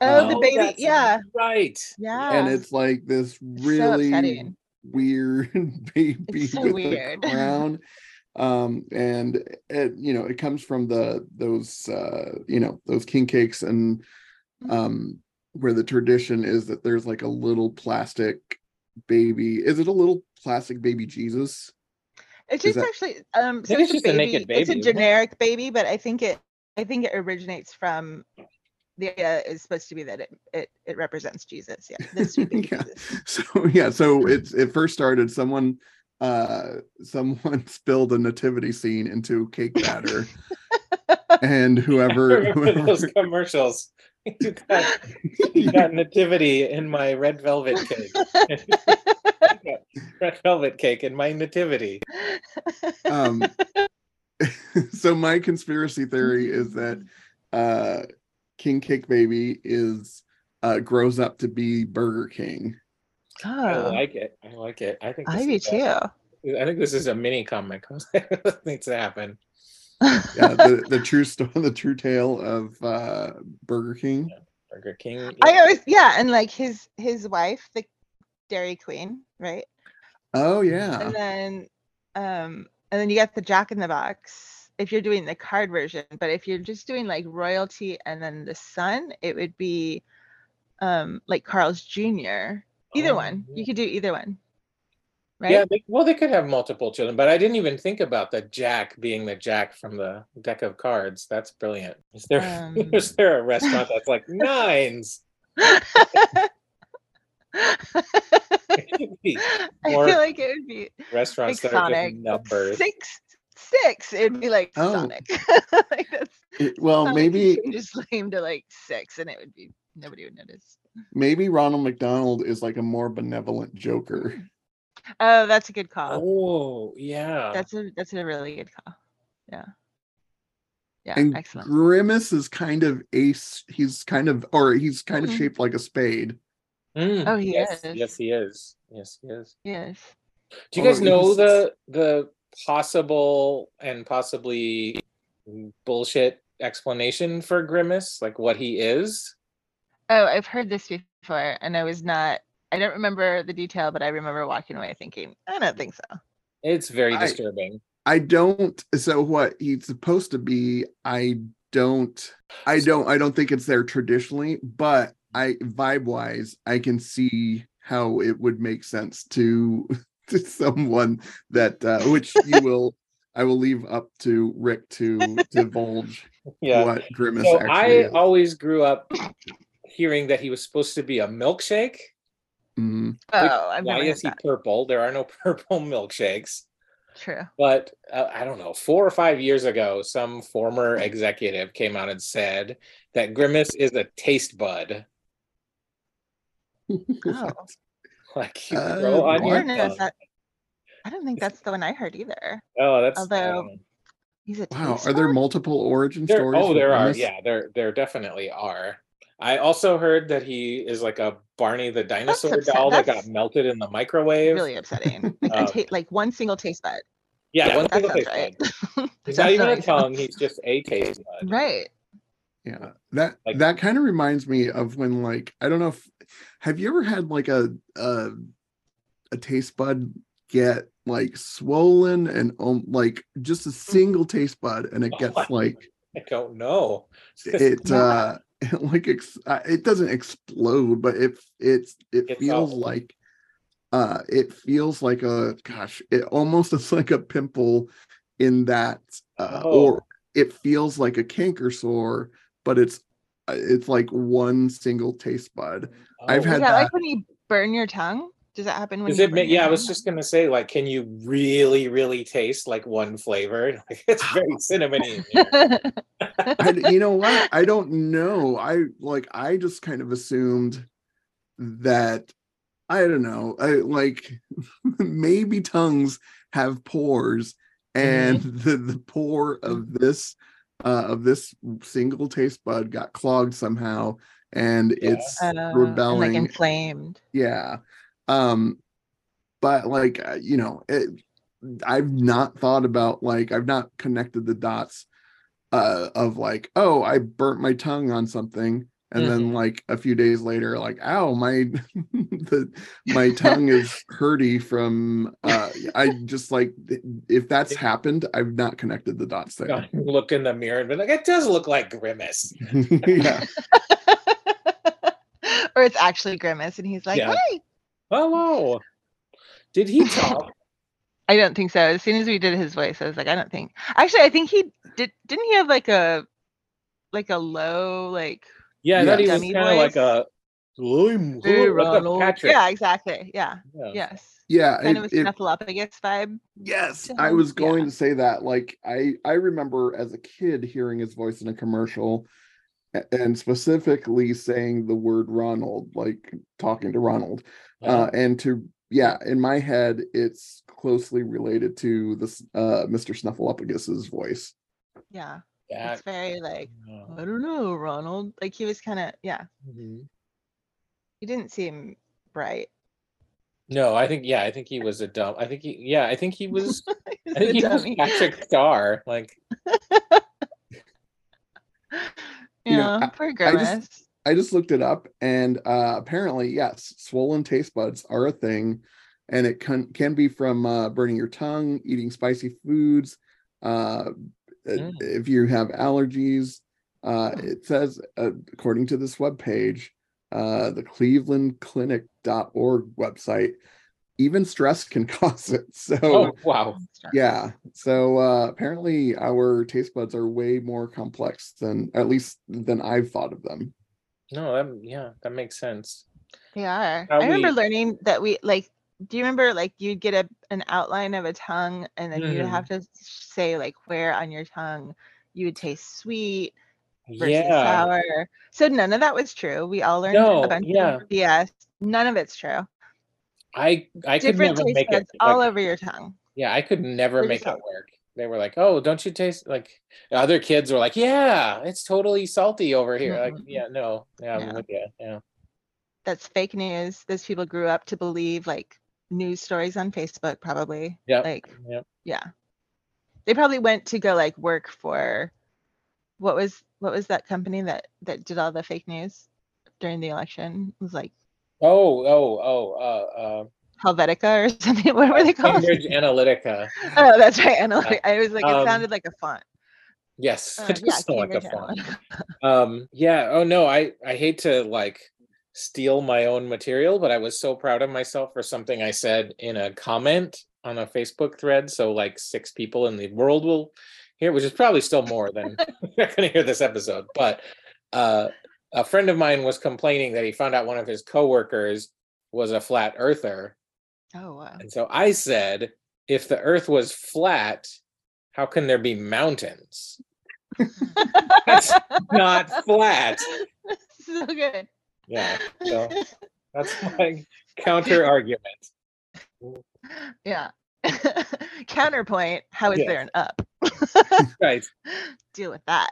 Oh, the Oh, baby. Yeah. Right. Yeah. and it's like this really upsetting. weird baby so with weird. a crown um and it you know it comes from the those uh you know those king cakes and. Um where the tradition is that there's like a little plastic baby is it a little plastic baby jesus It's just that- actually um so it's, it's a just a baby. naked It's a baby, it? generic baby, but I think it I think it originates from the idea is supposed to be that it it, it represents Jesus. Yeah. The Yeah. Jesus. so yeah so it's it first started someone uh someone spilled a nativity scene into cake batter and whoever, whoever those commercials. You got, you got nativity in my red velvet cake. red velvet cake in my nativity. um so my conspiracy theory is that uh king cake baby is uh grows up to be burger king Oh. I like it. I like it. I think. I this do too. I think this is a mini comic. that needs to happen. Yeah the, the true story the true tale of uh burger king Burger King. I always yeah, and like his his wife, the Dairy Queen, right? oh yeah And then um and then you got the Jack in the Box if you're doing the card version, but if you're just doing like royalty and then the son, it would be um like Carl's Jr. Either Oh, one. yeah. You could do either one. Right? Yeah, they, well, they could have multiple children, but I didn't even think about the Jack being the Jack from the deck of cards. That's brilliant. Is there Um, is there a restaurant that's like nines? It should be I feel like it would be restaurants like that are Sonic. just numbers. Six six. It'd be like Oh. Sonic. like that's It- well Sonic, you maybe just name to like six and it would be nobody would notice. maybe ronald mcdonald is like a more benevolent joker Oh, that's a good call. Oh, yeah. That's a that's a really good call. Yeah. Yeah, and excellent. grimace is kind of ace he's kind of or he's kind of Mhm. shaped like a spade Mm, Oh, he yes, is. Yes, he is. Yes, he is. Yes. Do you guys Although know the the possible and possibly bullshit explanation for Grimace, like what he is? Oh, I've heard this before and I was not I don't remember the detail, but I remember walking away thinking, I don't think so. It's very disturbing. i don't so what he's supposed to be i don't i don't i don't think it's there traditionally but i vibe wise i can see how it would make sense to to someone that uh which you will i will leave up to rick to divulge Yeah. what grimace So actually I is. always grew up hearing that he was supposed to be a milkshake. Mhm. Oh, I've Why never is he that. purple? There are no purple milkshakes. True. But uh, I don't know, four or five years ago, some former executive came out and said that Grimace is a taste bud. Oh. Like you Uh, throw on I your don't tongue. that I don't think that's the one I heard either. Oh, that's although- um, He's a wow are there multiple origin there, stories oh, there are. Grimace? Yeah, there there definitely are. I also heard that he is like a Barney the dinosaur upset- doll that got melted in the microwave. Really upsetting. Like, a Um, ta- like one single taste bud. yeah, one single taste right. bud. He's That not even a tongue. He's just a taste bud. Right. Yeah, that Like- that kind of reminds me of when like I don't know if have you ever had like a a, a taste bud get like swollen and um, like just a single taste bud and it Oh, gets like I don't know. it uh it like ex- uh, it doesn't explode but it it's it It's feels all- like uh it feels like a gosh it almost is like a pimple in that uh Oh. or it feels like a canker sore but it's uh, it's like one single taste bud I've Oh. had Is that that- like when you burn your tongue? Does that happen when Does you it? ma- burn your Yeah, I was just gonna say, like, can you really, really taste like one flavor? Like, it's very cinnamony. I, you know what i don't know i like i just kind of assumed that i don't know I, like maybe tongues have pores and the the pore of this uh of this single taste bud got clogged somehow and Yeah. it's Uh, and like inflamed. yeah um but like uh, you know it, i've not thought about like i've not connected the dots uh of like oh i burnt my tongue on something and then like a few days later like ow my the my tongue is hurty from uh i just like if that's happened i've not connected the dots there Look in the mirror and be like, it does look like grimace. yeah or it's actually Grimace, and he's like, Yeah. "Hey." Oh, Hello. Did he talk? I don't think so. As soon as we did his voice, I was like, I don't think. Actually, I think he did. Didn't he have like a, like a low, like Yeah, I Yeah. he was kind of like voice. a. I'm like a Ronald." Patrick. Yeah, exactly. Yeah. Yeah. Yes. yeah Kind it- of a it- Snuffleupagus vibe. Yes, I was going Yeah. to say that. Like I I remember as a kid hearing his voice in a commercial and specifically saying the word Ronald, like talking to Ronald. Uh and to yeah, in my head it's closely related to this uh Mr. Snuffleupagus's voice. Yeah. Yeah. It's very like, Yeah. I don't know, Ronald. Like he was kind of, yeah. Mhm. He didn't seem bright. No, I think yeah, I think he was a dumb. I think he yeah, I think he was. I think a he was dummy. Patrick Star. Like You know, Yeah, I- poor I just- Grimace. I just looked it up and uh apparently yes, swollen taste buds are a thing and it can can be from uh burning your tongue, eating spicy foods, uh Mm. if you have allergies. Uh Hmm. it says uh, according to this webpage, uh the clevelandclinic.org website, even stress can cause it. So oh wow, yeah. So uh apparently our taste buds are way more complex than at least than I've thought of them. No, that yeah, that makes sense. They are. How I remember we- learning that we like. Do you remember like you'd get a an outline of a tongue, and then you'd Mhm. have to say like where on your tongue you would taste sweet versus Yeah, sour. So none of that was true. We all learned No, a bunch yeah. of BS. None of it's true. I I could never make it. buds all over your tongue. yeah, I could never make it work. They were like, "Oh, don't you taste like?" Other kids were like, "Yeah, it's totally salty over here." Like, Mm-mm. yeah, no, yeah, I'm Yeah. with you. Yeah, That's fake news. Those people grew up to believe like news stories on Facebook, probably. yeah, Like yeah. yeah they probably went to go like work for what was what was that company that that did all the fake news during the election it was like Oh, oh, oh. Uh, uh, helvetica or something what were they called Cambridge Analytica. oh that's right Analytic. i was like it Um, sounded like a font Yes, Uh, it yeah does like a font. Um, yeah. Oh no, I I hate to like steal my own material, but I was so proud of myself for something I said in a comment on a Facebook thread. So like six people in the world will hear, which is probably still more than they're gonna hear this episode. But uh, a friend of mine was complaining that he found out one of his coworkers was a flat earther, oh wow and so I said, if the Earth was flat, how can there be mountains? That's not flat. so good Yeah. So that's my counter argument. yeah counterpoint how is Yeah. there an up Right. deal with that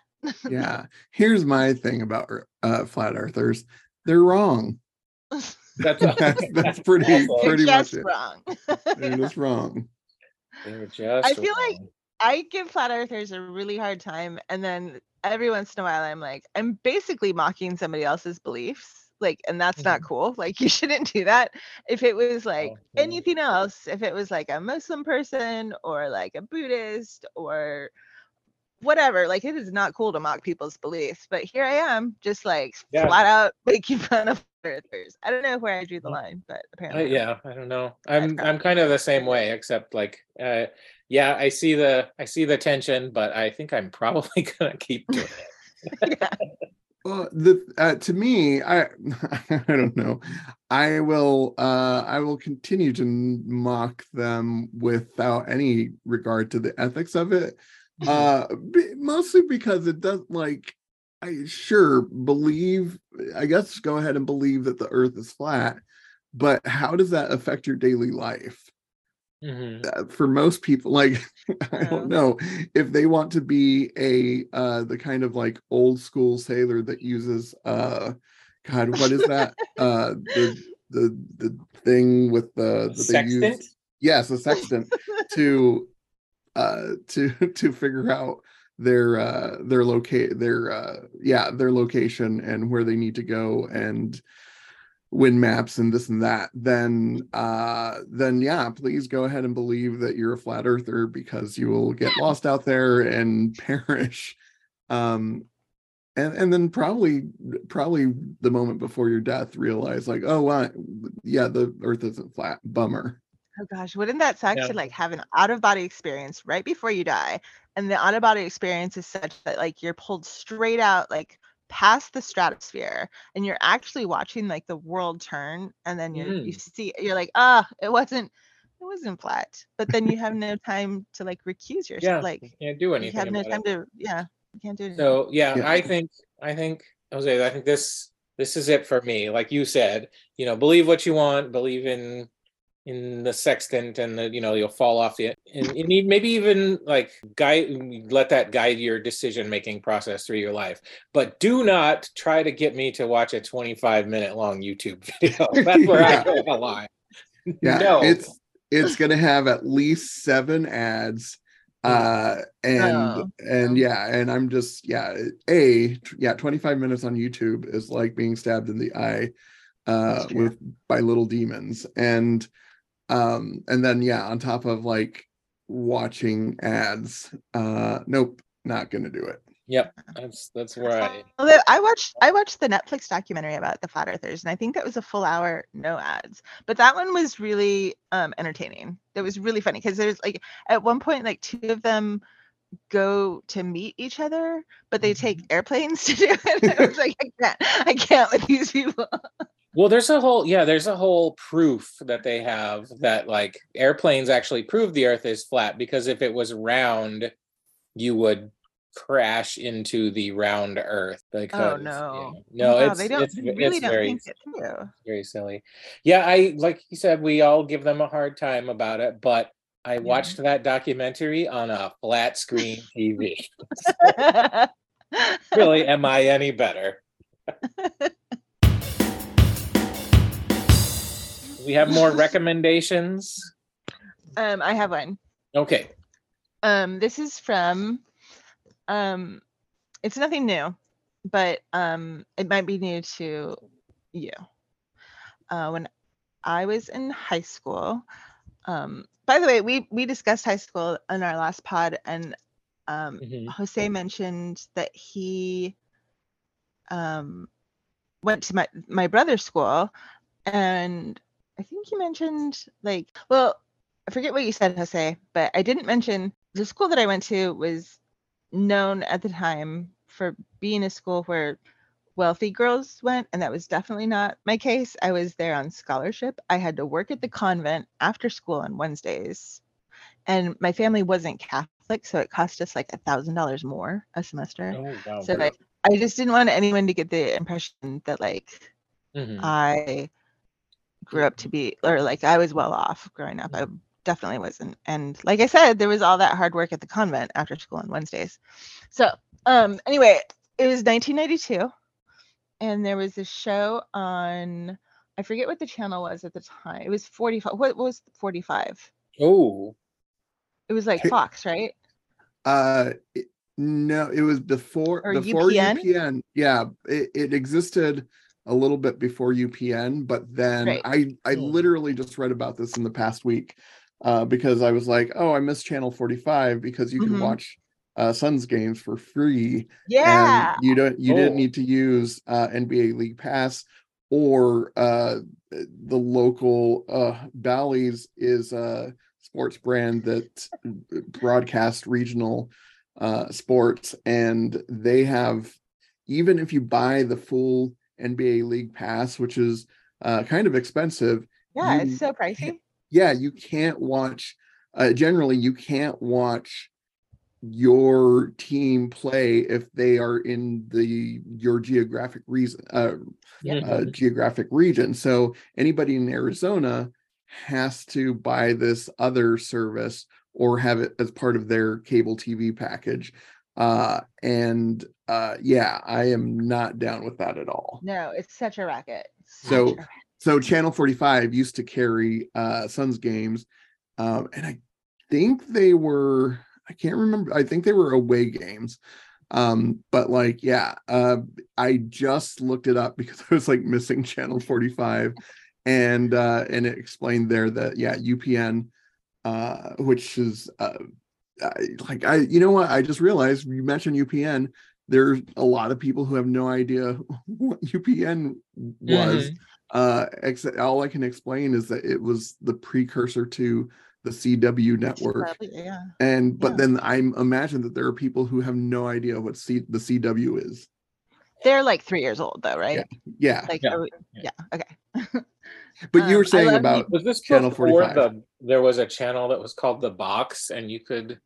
yeah here's my thing about uh, flat earthers, they're wrong. That's, That's that's pretty They're They're pretty much just it. wrong. They're just wrong. They're just I feel like- I give flat earthers a really hard time, and then every once in a while, I'm like, I'm basically mocking somebody else's beliefs, like, and that's not mm-hmm. cool. Like, you shouldn't do that. If it was like Oh, yeah. anything else, if it was like a Muslim person or like a Buddhist or whatever, like, it is not cool to mock people's beliefs. But here I am, just like Yeah. flat out making fun of flat earthers. I don't know where I drew the Mm. line, but Uh, apparently, yeah, I don't know. I'm got I'm kind of the same way, except like, uh, yeah, I see the I see the tension, but I think I'm probably gonna keep doing it. Well, the uh, to me, I I don't know. I will uh I will continue to mock them without any regard to the ethics of it. Uh be, mostly because it does like I sure believe I guess go ahead and believe that the earth is flat, but how does that affect your daily life? Mhm. uh, for most people like i don't know if they want to be a uh the kind of like old school sailor that uses uh god what is that uh the the the thing with the that they use yes a sextant to uh to to figure out their uh their locate their uh yeah their location and where they need to go and win maps and this and that then uh then yeah please go ahead and believe that you're a flat earther because you will get lost out there and perish. Um and and then probably probably the moment before your death realize like oh yeah the earth isn't flat. Bummer Oh gosh, wouldn't that suck Yeah. to like have an out of body experience right before you die? And the out of body experience is such that like you're pulled straight out like past the stratosphere and you're actually watching like the world turn and then you you Mm. see you're like, ah, it wasn't it wasn't flat. But then you have no time to like recuse yourself. Yeah, Like you can't do anything. you anything have no about time it. to yeah, you can't do anything. So yeah, Yeah. I think I think Jose, I think this this is it for me. Like you said, you know, believe what you want, believe in in the sextant and the you know you'll fall off the and you need maybe even like guide let that guide your decision making process through your life. But do not try to get me to watch a 25 minute long youtube video. That's where i Yeah. go a lie yeah no. it's it's gonna have at least seven ads uh and Oh, and yeah. and i'm just yeah a yeah 25 minutes on youtube is like being stabbed in the eye uh with by little demons. And um and then yeah on top of like watching ads uh nope not gonna do it yep that's that's where i Although I watched I watched the Netflix documentary about the flat earthers and I think that was a full hour no ads. But that one was really um entertaining. It was really funny because there's like at one point like two of them go to meet each other, but they take airplanes to do it. And I was like, I can't I can't with these people. Well, there's a whole yeah, there's a whole proof that they have that like airplanes actually prove the earth is flat because if it was round, you would crash into the round earth oh, because yeah. no. no Wow, it's they don't it's, they really it's don't very think it through. very silly. Yeah, I like you said we all give them a hard time about it, but I watched that documentary on a flat screen TV. really, am I any better? we have more recommendations. um I have one. Okay. Um, this is from um it's nothing new, but um it might be new to you. Uh when I was in high school, um by the way, we we discussed high school in our last pod and um Mhm. Jose mentioned that he um went to my my brother's school and I think you mentioned like well I forget what you said Jose but I didn't mention the school that I went to was known at the time for being a school where wealthy girls went and that was definitely not my case I was there on scholarship I had to work at the convent after school on Wednesdays and my family wasn't Catholic so it cost us like a thousand dollars more a semester Oh wow. so like I just didn't want anyone to get the impression that like Mhm. I grew up to be or like I was well off growing up. I definitely wasn't. And like I said, there was all that hard work at the convent after school on Wednesdays. So um anyway, it was 1992 and there was a show on I forget what the channel was at the time. It was 45. What was 45? Oh, It was like Fox, right? Uh, it- no, it was before Or before UPN? UPN. Yeah, it, it existed a little bit before UPN, but then Right. I I literally just read about this in the past week, uh, because I was like, oh, I missed channel 45 because you can Mhm. watch uh Suns games for free Yeah. and you don't you didn't Oh. need to use uh NBA League Pass or uh the local uh Bally's is a sports brand that broadcast regional uh sports and they have even if you buy the full NBA League Pass which is uh kind of expensive yeah, you it's so pricey. yeah you can't watch uh, generally you can't watch your team play if they are in the your geographic reason uh, Yeah. uh, geographic region so anybody in arizona has to buy this other service or have it as part of their cable tv package uh and uh yeah i am not down with that at all No, it's such a racket. Such So- a racket. so channel 45 used to carry uh suns games um and i think they were i can't remember i think they were away games um but like yeah uh i just looked it up because i was like missing channel 45 and uh and it explained there that yeah upn uh which is uh I, like i you know what i just realized you mentioned upn there's a lot of people who have no idea what upn was uh ex- all i can explain is that it was the precursor to the cw network Probably, yeah. and but Yeah. then i imagine that there are people who have no idea what C- the cw is They're like three years old though, right? yeah Like, Yeah, oh, yeah. yeah. Okay. but you Um, were saying love about Was this Channel 45. the there was a channel that was called the Box, and you could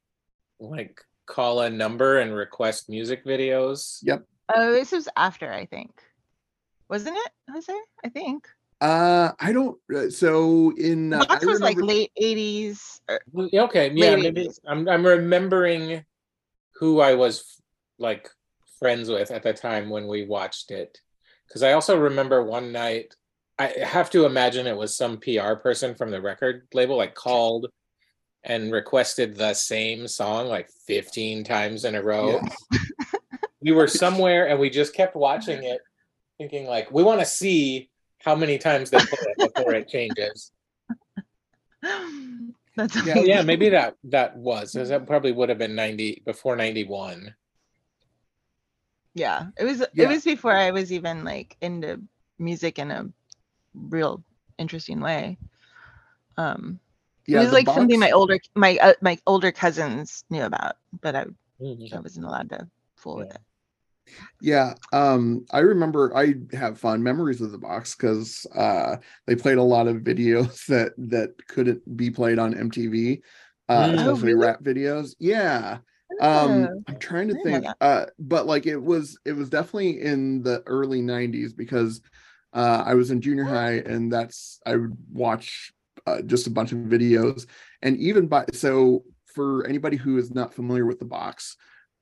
like call a number and request music videos? yep Oh, this was after, I think. Wasn't it, Jose? I think. uh i don't uh, so in uh, Box I was like late 80s. or- Well, yeah, Okay, yeah, Late maybe 80s. I'm I'm remembering who I was like friends with at the time when we watched it. Because I also remember one night, I have to imagine it was some PR person from the record label like called and requested the same song like 15 times in a row. Yes. We were somewhere and we just kept watching it, thinking like we want to see how many times they play it before it changes. That's Yeah, amazing. yeah, maybe that that was that probably would have been 90 before 91. Yeah, it was. Yeah. It was before I was even like into music in a real interesting way. Um, yeah it was the like something my older my uh, my older cousins knew about, but I Mhm. I wasn't allowed to fool with it. Yeah, um, I remember I have fond memories of the box because uh, they played a lot of videos that that couldn't be played on MTV, uh, Mm. Oh, especially really? rap videos. Yeah, um, Oh, I'm trying to I think, uh, but like it was it was definitely in the early '90s because uh, I was in junior high and that's I would watch uh, just a bunch of videos. And even by so for anybody who is not familiar with the box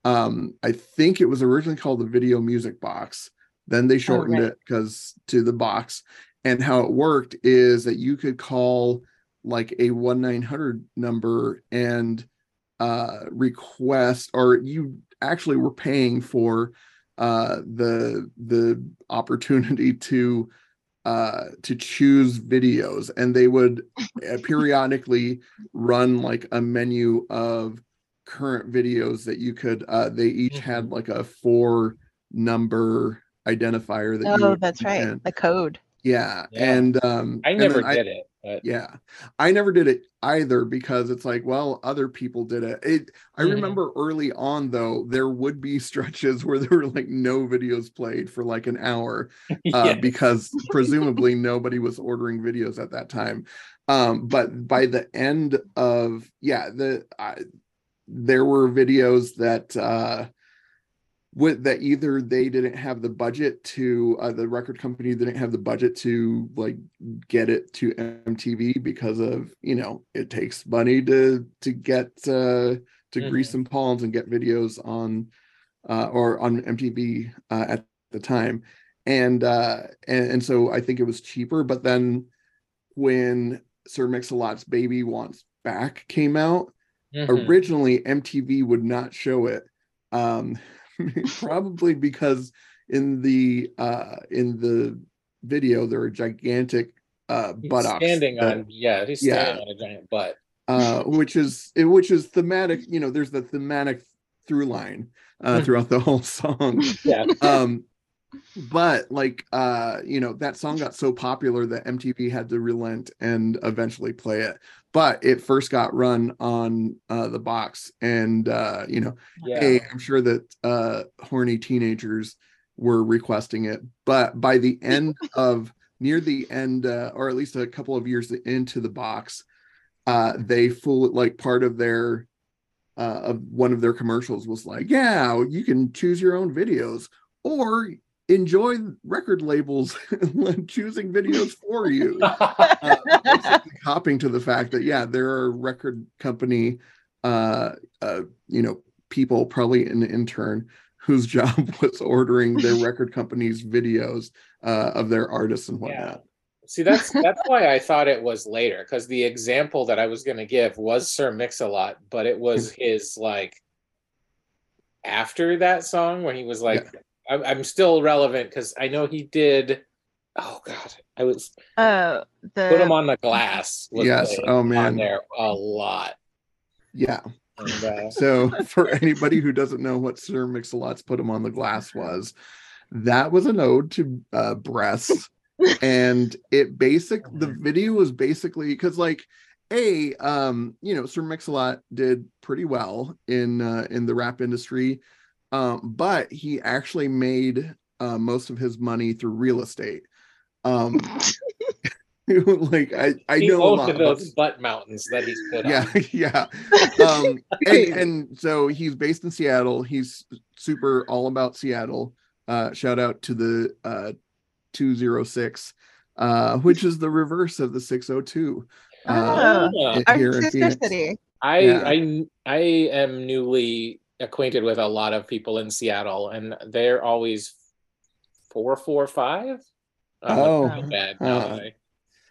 um i think it was originally called the video music box. Then they shortened Oh, right. it because to the box. And how it worked is that you could call like a 1-900 number and uh request or you actually were paying for uh the the opportunity to uh to choose videos and they would uh, periodically run like a menu of current videos that you could uh they each had Mhm. like a four number identifier that oh, that's right. in. The code. Yeah. Yeah. and um I never did it, but yeah i never did it either because it's like well other people did it it i Mhm. remember early on though there would be stretches where there were like no videos played for like an hour uh, yeah. because presumably nobody was ordering videos at that time um but by the end of yeah the I, there were videos that uh with that either they didn't have the budget to uh, the record company didn't have the budget to like get it to MTV because of you know it takes money to to get uh to grease Mhm. some palms and get videos on uh or on MTV uh, at the time and uh and, and so I think it was cheaper. But then when Sir Mix-a-Lot's Baby Wants Back came out, Mhm. originally MTV would not show it. Um probably because in the uh in the video there are gigantic uh He's buttocks standing that- on yeah, he's Yeah. standing on a giant butt. uh which is which is thematic you know there's the thematic through line uh Mhm. throughout the whole song Yeah. um but like uh you know that song got so popular that mtv had to relent and eventually play it but it first got run on uh the box and uh you know Yeah. hey i'm sure that uh horny teenagers were requesting it but by the end of near the end uh, or at least a couple of years into the box uh they full like part of their uh of one of their commercials was like yeah you can choose your own videos or enjoy record labels choosing videos for you. Uh, hopping to the fact that yeah there are record company uh uh you know people probably an intern whose job was ordering their record company's videos uh of their artists and Yeah. whatnot. See, that's that's why I thought it was later, because the example that I was gonna give was Sir Mix-a-Lot, but it was his like after that song when he was like, I'm, I'm still relevant because I know he did. Oh God, I was Oh, the put him on the glass. Yes, playing oh, on man. there a lot. yeah And, uh, so for anybody who doesn't know what sir mix-a-lot's put him on the glass was that was an ode to uh breasts and it basic the video was basically because like a um you know sir mix-a-lot did pretty well in uh in the rap industry um but he actually made uh most of his money through real estate um like i i he know a owned lot about those butt mountains that he's put yeah on. yeah um and, and so he's based in seattle he's super all about seattle uh shout out to the uh 206 uh which is the reverse of the 602 uh Oh. Yeah. here our in sister Phoenix. city. I Yeah. I I am newly acquainted with a lot of people in Seattle, and they're always four four five. I'm Oh, looking at bad now. uh, I,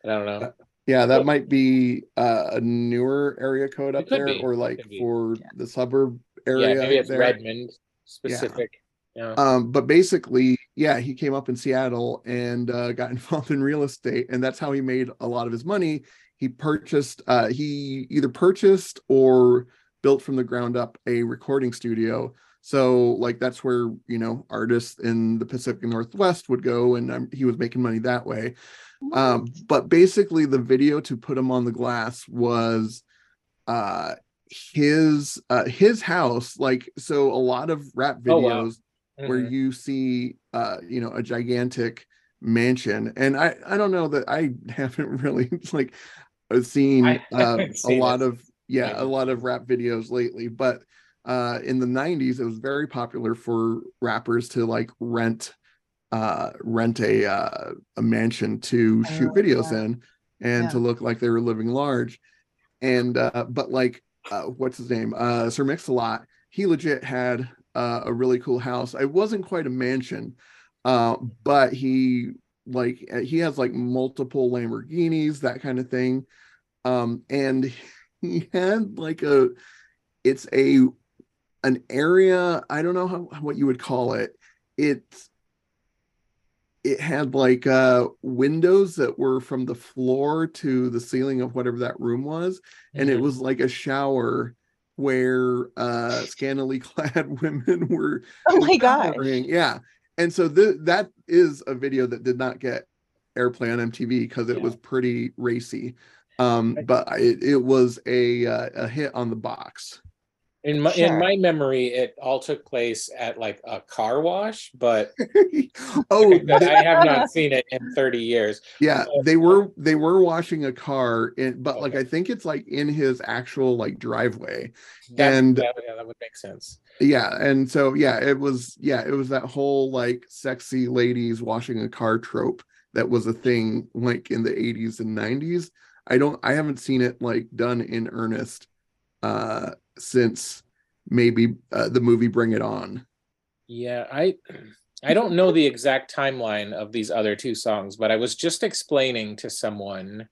I don't know. yeah that might be uh, a newer area code up there be, or like for Yeah. the suburb area Yeah, maybe it's there. Redmond specific. Yeah. um but basically yeah he came up in seattle and uh got involved in real estate and that's how he made a lot of his money he purchased uh he either purchased or built from the ground up a recording studio. So like that's where you know artists in the pacific northwest would go and um, he was making money that way. Um but basically the video to put him on the glass was uh his uh his house like so a lot of rap Oh, wow. videos where you see uh you know a gigantic mansion. And i i don't know that i haven't really like seen uh, haven't a lot it. of yeah Yeah. a lot of rap videos lately but uh in the 90s it was very popular for rappers to like rent uh rent a uh a mansion to shoot Oh, videos yeah. in and Yeah. to look like they were living large and uh but like uh what's his name uh sir mix-a-lot he legit had uh, a really cool house it wasn't quite a mansion uh but he like he has like multiple lamborghinis that kind of thing um and he had like a it's a an area i don't know how what you would call it it's it had like uh windows that were from the floor to the ceiling of whatever that room was and it Mhm. was like a shower where uh scantily clad women were Oh my god. yeah and so th- that is a video that did not get airplay on mtv because it Yeah. was pretty racy um but it, it was a uh, a hit on the box in my Sure. in my memory, it all took place at like a car wash, but oh I have not seen it in 30 years. yeah they were they were washing a car in but like i think it's like in his actual like driveway That, And- that, yeah, that would make sense. yeah and so yeah it was yeah it was that whole like sexy ladies washing a car trope that was a thing like in the 80s and 90s i don't i haven't seen it like done in earnest uh since maybe uh, the movie bring it on Yeah, I I don't know the exact timeline of these other two songs, but I was just explaining to someone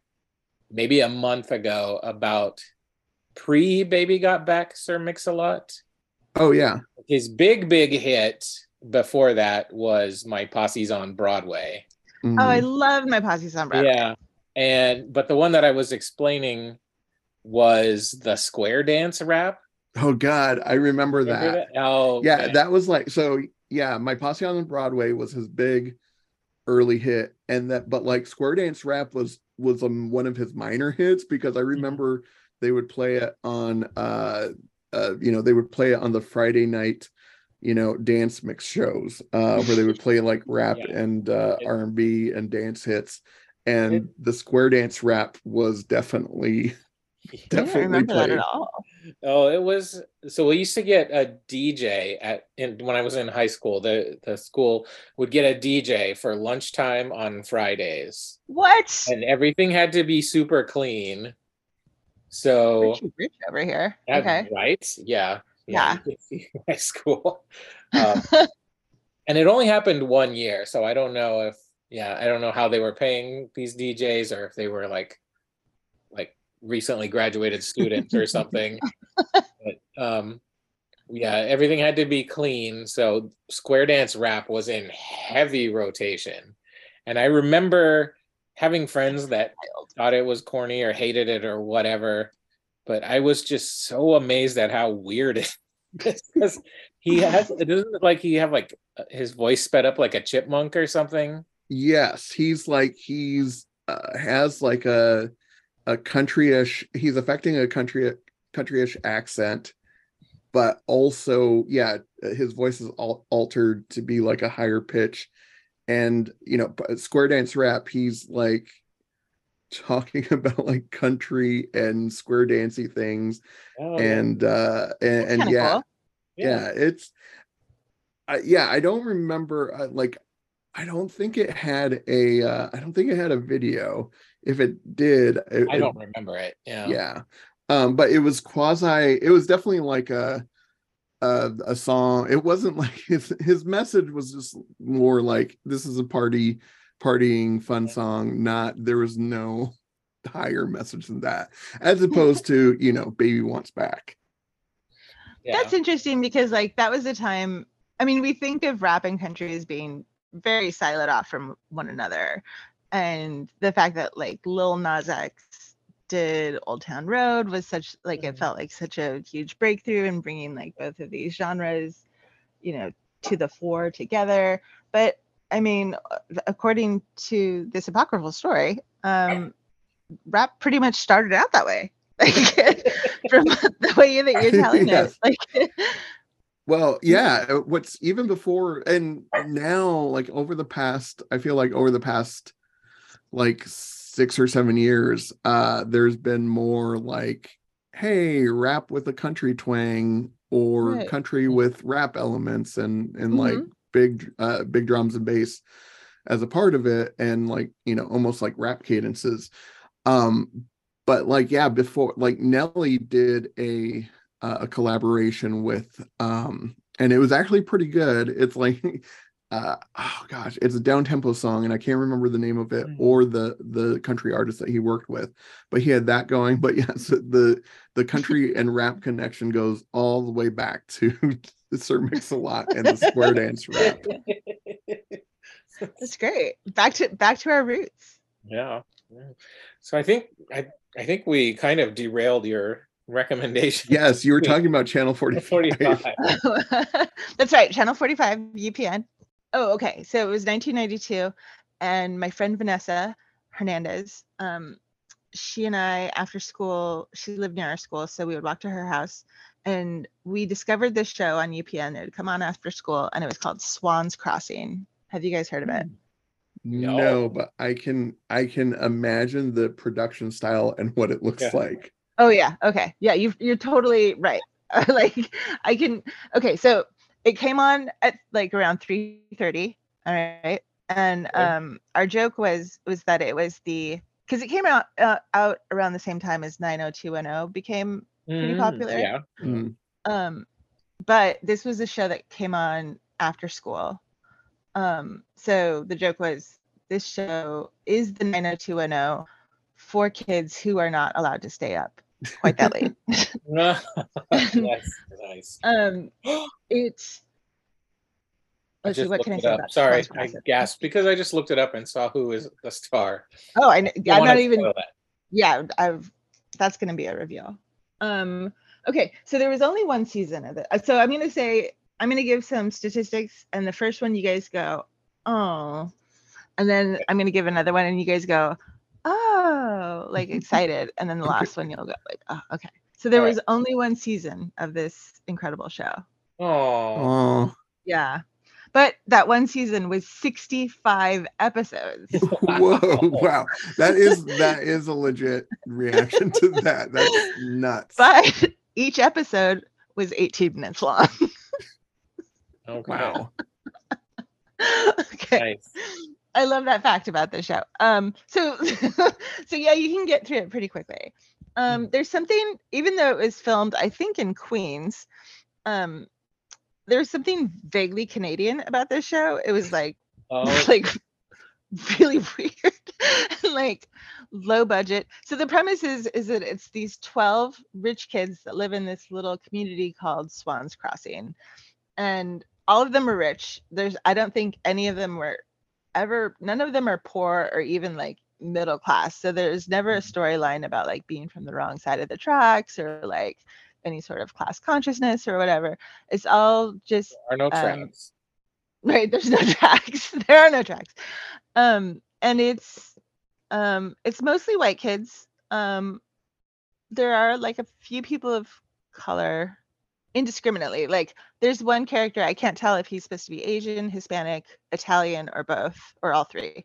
maybe a month ago about pre Baby Got Back, Sir Mix-a-Lot. Oh yeah. His big, big hit before that was My Posse's on Broadway. Oh, I love my posse's on Broadway. Yeah. And but the one that I was explaining was the square dance rap. Oh God, I remember Remember that. that? Oh Yeah, man. that was like so. Yeah, my posse on Broadway was his big early hit, and that but like Square Dance Rap was was um, one of his minor hits because I Mm-hmm. remember they would play it on uh uh you know they would play it on the Friday night you know dance mix shows uh where they would play like rap Yeah. and uh R&B and dance hits and It- the Square Dance Rap was definitely I don't definitely remember that played. at all. Oh, it was so we used to get a DJ at in when I was in high school. The the school would get a DJ for lunchtime on Fridays, What? and everything had to be super clean. So Richie Rich over here. yeah, Okay. right, yeah, Yeah. you could see high school, um, and it only happened one year. So I don't know if yeah, I don't know how they were paying these DJs or if they were like like recently graduated students or something. but um yeah, everything had to be clean. So Square Dance Rap was in heavy rotation. And I remember having friends that thought it was corny or hated it or whatever. But I was just so amazed at how weird it is. Because he has it doesn't look like he have like uh, his voice sped up like a chipmunk or something. Yes, he's like he's uh, has like a a countryish. He's affecting a country countryish accent, but also yeah, his voice is al- altered to be like a higher pitch, and you know, square dance rap. He's like talking about like country and square dancey things, Oh, and uh and, and yeah, cool. yeah it's I yeah i don't remember uh, like i don't think it had a uh i don't think it had a video if it did it, I don't remember it. Yeah. yeah um but it was quasi it was definitely like a a, a song it wasn't like his his message was just more like this is a party partying fun song not there was no higher message than that as opposed to you know baby wants back Yeah. That's interesting because like that was the time. I mean, we think of rap and country as being very siloed off from one another, and the fact that like Lil Nas X did Old Town Road was such like it Mhm. felt like such a huge breakthrough in bringing like both of these genres, you know, to the fore together. But I mean, uh, according to this apocryphal story, um, rap pretty much started out that way. Like from the way that you're telling Yes. it, like Well, yeah, uh, what's even before and now, like over the past, I feel like over the past like six or seven years, uh, there's been more like, hey, rap with a country twang or Right. country with rap elements and and like big uh big drums and bass as a part of it and like you know almost like rap cadences. Um but like yeah before like nelly did a uh, a collaboration with um and it was actually pretty good it's like uh oh gosh it's a down tempo song and i can't remember the name of it Mhm. or the the country artist that he worked with but he had that going but yes the the country and rap connection goes all the way back to sir mix-a-lot and the square dance rap that's great. Back to back to our roots. yeah. yeah. So I think I I think we kind of derailed your recommendation. yes you were talking about channel 45 45. That's right, Channel 45 UPN. Oh, okay. So it was 1992, and my friend Vanessa Hernandez, um, she and I, after school, she lived near our school, so we would walk to her house, and we discovered this show on UPN. It would come on after school, and it was called Swann's Crossing. Have you guys heard of it? no. No. but i can i can imagine the production style and what it looks Yeah. like Oh yeah. Okay. Yeah, you you're totally right. like I can okay, so it came on at like around 3:30, all right? And um our joke was was that it was the cuz it came out uh, out around the same time as 90210 became Pretty Mm, popular. Yeah. Mm. um but this was a show that came on after school Um, so the joke was this show is the 90210 for kids who are not allowed to stay up quite that late. That's nice. um, it's let's see, what can I say about Sorry, I gasped because I just looked it up and saw who is the star. Oh, I, I I'm not even yeah i've that's going to be a reveal um okay so there was only one season of it Uh, so i'm going to say i'm going to give some statistics and the first one you guys go oh and then i'm going to give another one and you guys go oh like excited and then the last one you'll go like oh okay so there All right. was only one season of this incredible show Oh, Oh, yeah but that one season was 65 episodes whoa, wow. That is that is a legit reaction to that. That's nuts. but each episode was 18 minutes long okay. Wow. okay Nice. I love that fact about the show. Um, so, so yeah, you can get through it pretty quickly. Um, there's something, even though it was filmed, I think in Queens, um, there's something vaguely Canadian about this show. It was like, Oh, like really weird, like low budget. So the premise is is that it's these 12 rich kids that live in this little community called Swann's Crossing, and all of them are rich. There's I don't think any of them were ever none of them are poor or even like middle class. So there's never a storyline about like being from the wrong side of the tracks or like any sort of class consciousness or whatever. It's all just there are no um, tracks. right there's no tracks there are no tracks um and it's um it's mostly white kids um there are like a few people of color indiscriminately like there's one character i can't tell if he's supposed to be asian hispanic italian or both or all three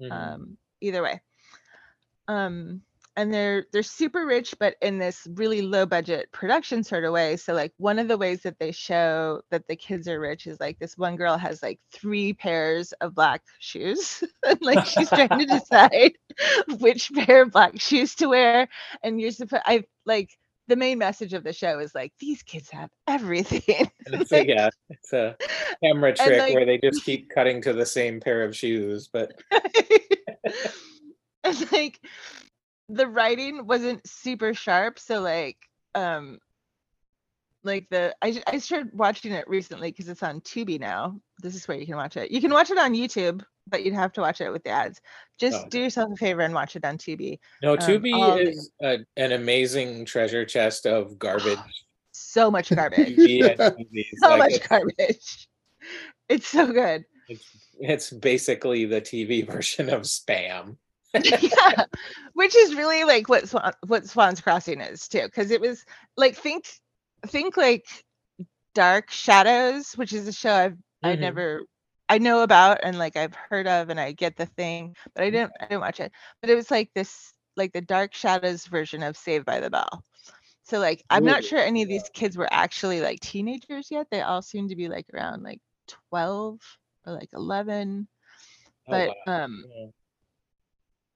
Mhm. um either way. Um and they're they're super rich but in this really low budget production sort of way. So like one of the ways that they show that the kids are rich is like this one girl has like three pairs of black shoes and like she's trying to decide which pair of black shoes to wear. And you're supposed i like the main message of the show is like these kids have everything And it's a, yeah, it's a camera trick like- where they just keep cutting to the same pair of shoes, but and like the writing wasn't super sharp so like um like the I I started watching it recently because it's on Tubi now. This is where you can watch it. You can watch it on YouTube, but you'd have to watch it with the ads. Just Oh, do yourself a favor and watch it on Tubi. no, Um, Tubi all- is a, an amazing treasure chest of garbage So much garbage. So Like, much it's, garbage. It's so good. it's, it's basically the TV version of spam. yeah, which is really like what Swann, what Swann's Crossing is too, because it was like think think like Dark Shadows, which is a show I've I Mhm. never I know about and like I've heard of and I get the thing, but I didn't I didn't watch it. But it was like this like the Dark Shadows version of Saved by the Bell. So like I'm not sure any of these kids were actually like teenagers yet. They all seem to be like around like 12 or like 11. Oh, But wow. um Yeah.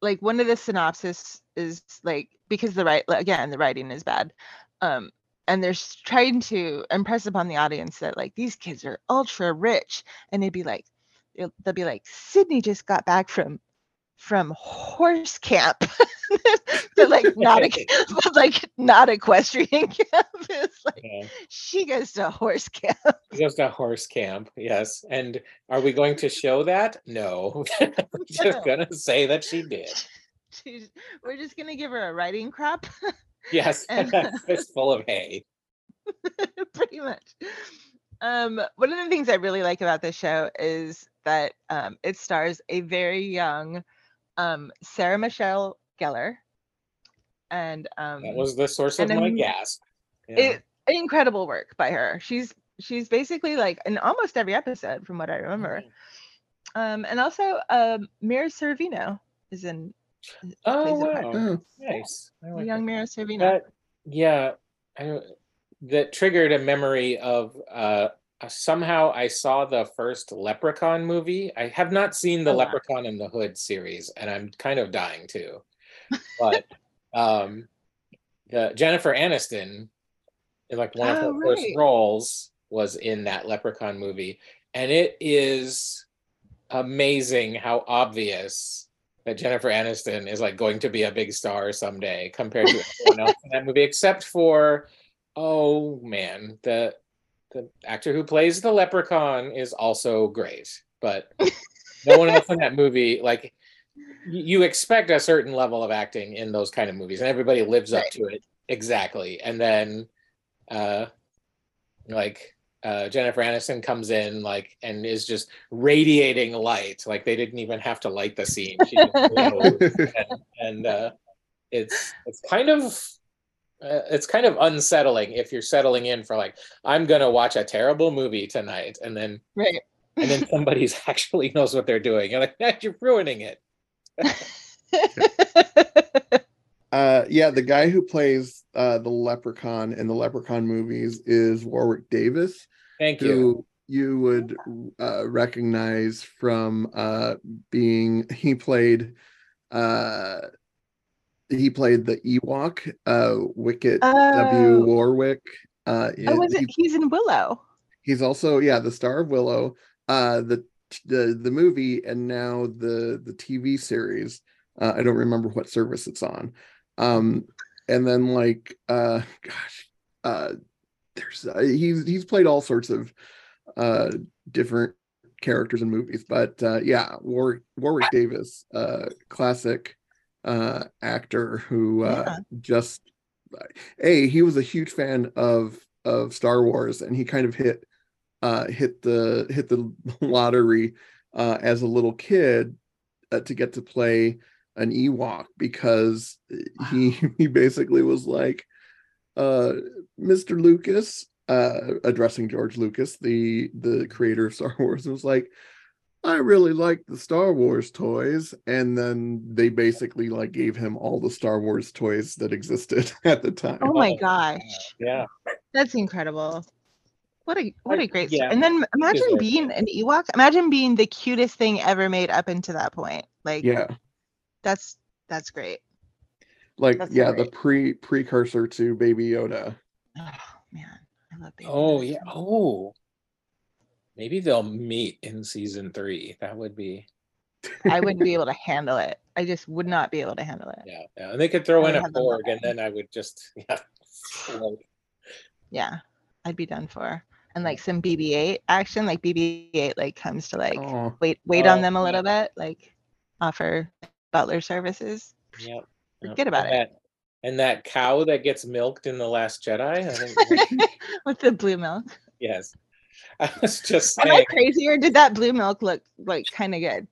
like one of the synopsis is like because the right again the writing is bad um and they're trying to impress upon the audience that like these kids are ultra rich and they'd be like they'll, be like sydney just got back from from horse camp but like not a, like not equestrian camp it's like Yeah. she goes to horse camp she goes to horse camp, yes. And are we going to show that? No. We're just gonna say that she did. She's, we're just gonna give her a writing crop Yes, And- it's full of hay. pretty much. Um, one of the things I really like about this show is that um, it stars a very young um, Sarah Michelle Gellar, and um, That was the source of my gasp. Yeah. it, incredible work by her. She's she's basically like in almost every episode, from what I remember. Um, and also, um, Mira Sorvino is in. Oh plays a part. wow, Oh, nice. I like young that. Mira Sorvino. That yeah, I that triggered a memory of uh uh, somehow I saw the first Leprechaun movie. I have not seen the Oh, wow. Leprechaun in the Hood series, and I'm kind of dying to. But um, the Jennifer Aniston, in like one of her Oh, first roles, was in that Leprechaun movie, and it is amazing how obvious that Jennifer Aniston is like going to be a big star someday compared to everyone else in that movie, except for oh man, the the actor who plays the leprechaun is also great, but no one else in that movie like you expect a certain level of acting in those kind of movies, and everybody lives up to it exactly. And then, uh, like uh, Jennifer Aniston comes in like and is just radiating light. Like they didn't even have to light the scene. She and, and uh, it's it's kind of uh, it's kind of unsettling if you're settling in for like I'm gonna watch a terrible movie tonight, and then Right. and then somebody's actually knows what they're doing. You're like, you're ruining it. Uh, yeah, the guy who plays uh, the leprechaun in the Leprechaun movies is Warwick Davis, Thank you. who you would uh, recognize from uh, being he played uh, he played the Ewok, uh, Wicket W. Oh. Warwick. Uh, oh, was it? he- He's in Willow. he's also yeah the star of Willow, uh, the the the movie, and now the the TV series. Uh, I don't remember what service it's on. Um, and then like uh, gosh, uh, there's uh, he's he's played all sorts of uh different characters in movies, but uh, yeah, Warwick Warwick Davis, uh, classic uh actor who uh Yeah. just a he was a huge fan of of Star Wars and he kind of hit uh hit the hit the lottery uh as a little kid uh, to get to play an Ewok because he he basically was like uh Mr. Lucas uh addressing George Lucas the the creator of Star Wars was like I really like the Star Wars toys and then they basically like gave him all the Star Wars toys that existed at the time. Oh my Oh, gosh, Yeah. that's incredible. What a what a great yeah, story. And then imagine being an Ewok. Imagine being the cutest thing ever made up into that point. Like Yeah. That's that's great. Like That's yeah, great. the pre precursor to Baby Yoda. Oh man, I love baby. Oh Yoda yeah. Oh. Maybe they'll meet in season three. That would be I wouldn't be able to handle it. I just would not be able to handle it. yeah. yeah. And they could throw I in a have Borg, and then I would just yeah. Yeah, I'd be done for. And like some BB-8 action, like BB-8 like comes to like Oh, wait wait on Oh, them a yeah. little bit, like offer butler services. Yep. Forget about and it. That, and that cow that gets milked in the Last Jedi. I think, With the blue milk. yes. I was just Am I crazy or did that blue milk look like kind of good?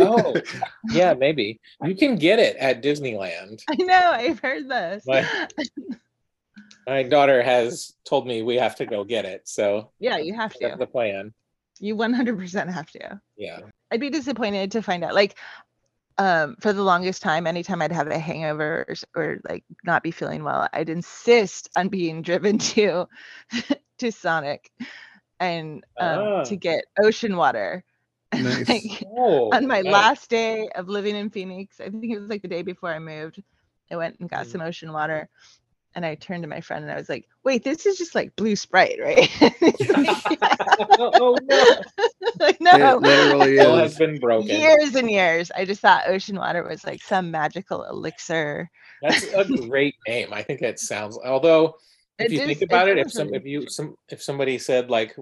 Oh, yeah, maybe you can get it at Disneyland. I know, I've heard this. My- My daughter has told me we have to go get it, so yeah, you have to. the plan. You 100% have to. Yeah. I'd be disappointed to find out. Like, um, for the longest time, anytime I'd have a hangover or, or like not be feeling well, I'd insist on being driven to to Sonic and um, Ah. to get ocean water. And, Nice. like, Oh, on my nice. last day of living in Phoenix, I think it was like the day before I moved, I went and got Mm. some ocean water. And I turned to my friend and I was like, wait, this is just like blue Sprite, right? Like, oh no, like, no. it literally Bill has been broken. years and years. I just thought ocean water was like some magical elixir. That's a great name. I think it sounds. Although, if It you is- think about it, if some, if you some, if somebody said like,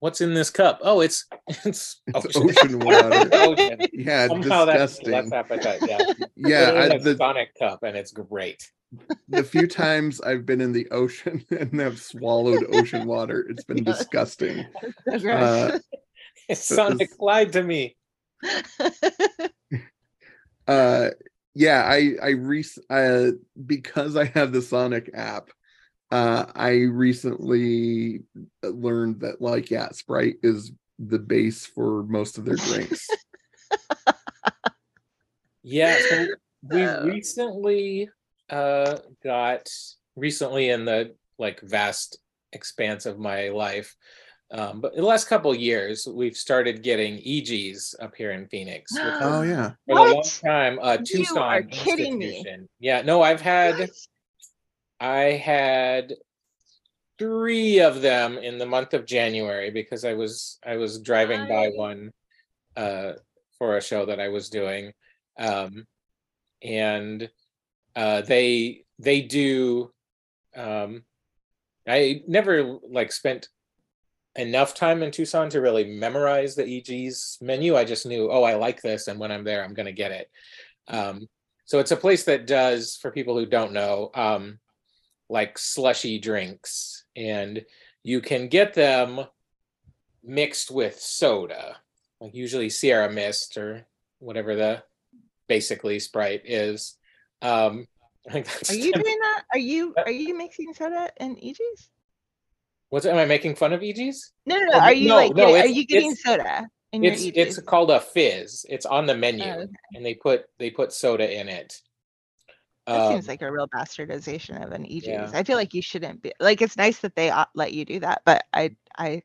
"What's in this cup?" Oh, it's it's, It's ocean water. Ocean. Yeah, Somehow that's disgusting. less appetite. Yeah, Yeah, Literally I, a the, Sonic cup, and it's great. The few times I've been in the ocean and have swallowed ocean water, it's been Yes. disgusting. So gross. Sonic lied to me. uh yeah i i re uh because i have the sonic app uh i recently learned that like yeah sprite is the base for most of their drinks Yeah, so we Oh. recently uh got recently in the like vast expanse of my life. Um, but in the last couple years, we've started getting Eegee's up here in Phoenix. which oh yeah for a long time, uh, You are Tucson kidding me. Yeah, no, I've had What? I had three of them in the month of January because I was I was driving by one uh, for a show that I was doing, um, and uh, they they do. Um, I never like spent enough time in Tucson to really memorize the Eegee's menu. I just knew, oh, I like this, and when I'm there, I'm going to get it. Um, so it's a place that does, for people who don't know, um, like slushy drinks, and you can get them mixed with soda, like usually Sierra Mist or whatever the basically Sprite is. Um, I think that's Are you doing that? Are you are you mixing soda and Eegee's? What's am I making fun of Eegee's? No, no, no. Oh, Are you no, like no, getting, are you getting soda It's it's called a fizz. It's on the menu, Oh, okay. and they put they put soda in it. That Um, seems like a real bastardization of an Eegee's. yeah. I feel like you shouldn't be like it's nice that they uh, let you do that, but I I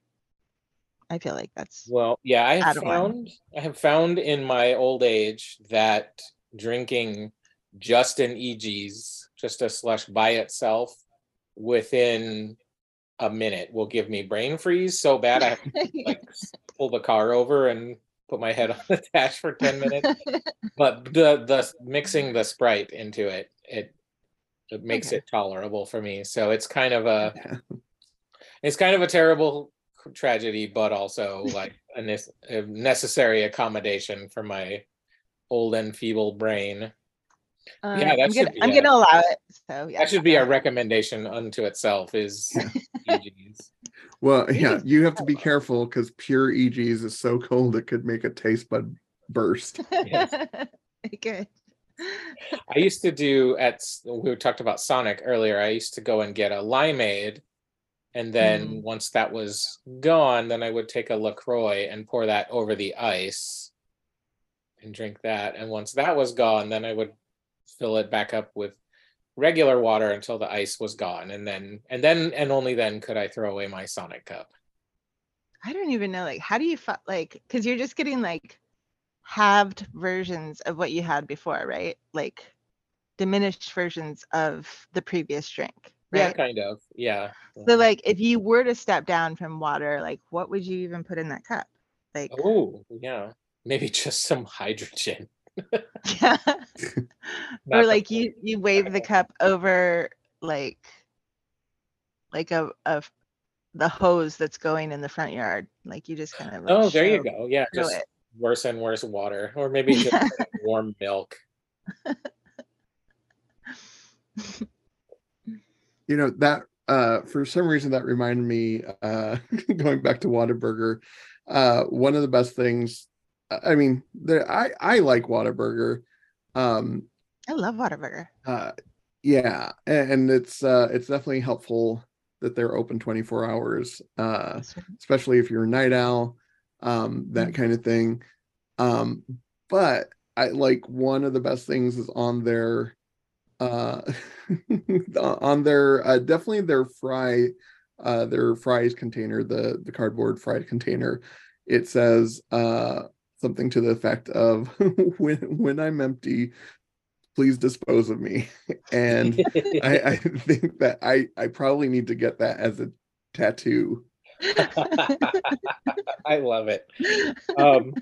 I feel like that's Well, yeah, I have of found I have found in my old age that drinking just an Eegee's, just a slush by itself, within a minute will give me brain freeze so bad I have to like pull the car over and put my head on the dash for 10 minutes. But the the mixing the sprite into it, it it makes Okay. it tolerable for me. So it's kind of a Yeah. it's kind of a terrible tragedy, but also like a, nes- a necessary accommodation for my old and feeble brain. Uh, that I'm gonna, be I'm a- gonna allow it. So yeah, That should be a recommendation unto itself. Is Eegee's. Well, yeah, you have to be careful because pure Eegee's is so cold it could make a taste bud burst. Yes. Good. I used to do at we talked about Sonic earlier. I used to go and get a limeade, and then Mm. once that was gone, then I would take a Lacroix and pour that over the ice and drink that. And once that was gone, then I would fill it back up with regular water until the ice was gone, and then and then and only then could I throw away my Sonic cup. I don't even know like how do you like because you're just getting like halved versions of what you had before, right? Like diminished versions of the previous drink, Yeah, kind of. Yeah. So like if you were to step down from water, like what would you even put in that cup? Like Oh, yeah. Maybe just some hydrogen. yeah. Or like you you wave the cup over like like a of the hose that's going in the front yard. Like you just kind of like Oh, there you go. Yeah, just it. worse and worse water, or maybe just Yeah. warm milk. You know that uh for some reason that reminded me uh going back to Whataburger. Uh one of the best things I mean, there I I like Whataburger. Um I love Whataburger. uh yeah, and it's uh it's definitely helpful that they're open 24 hours. Uh especially if you're a night owl, um, that kind of thing. Um, but I like one of the best things is on their uh on their uh definitely their fry uh their fries container, the the cardboard fried container. It says uh something to the effect of when when I'm empty, please dispose of me. And I, I think that I I probably need to get that as a tattoo. I love it. Um,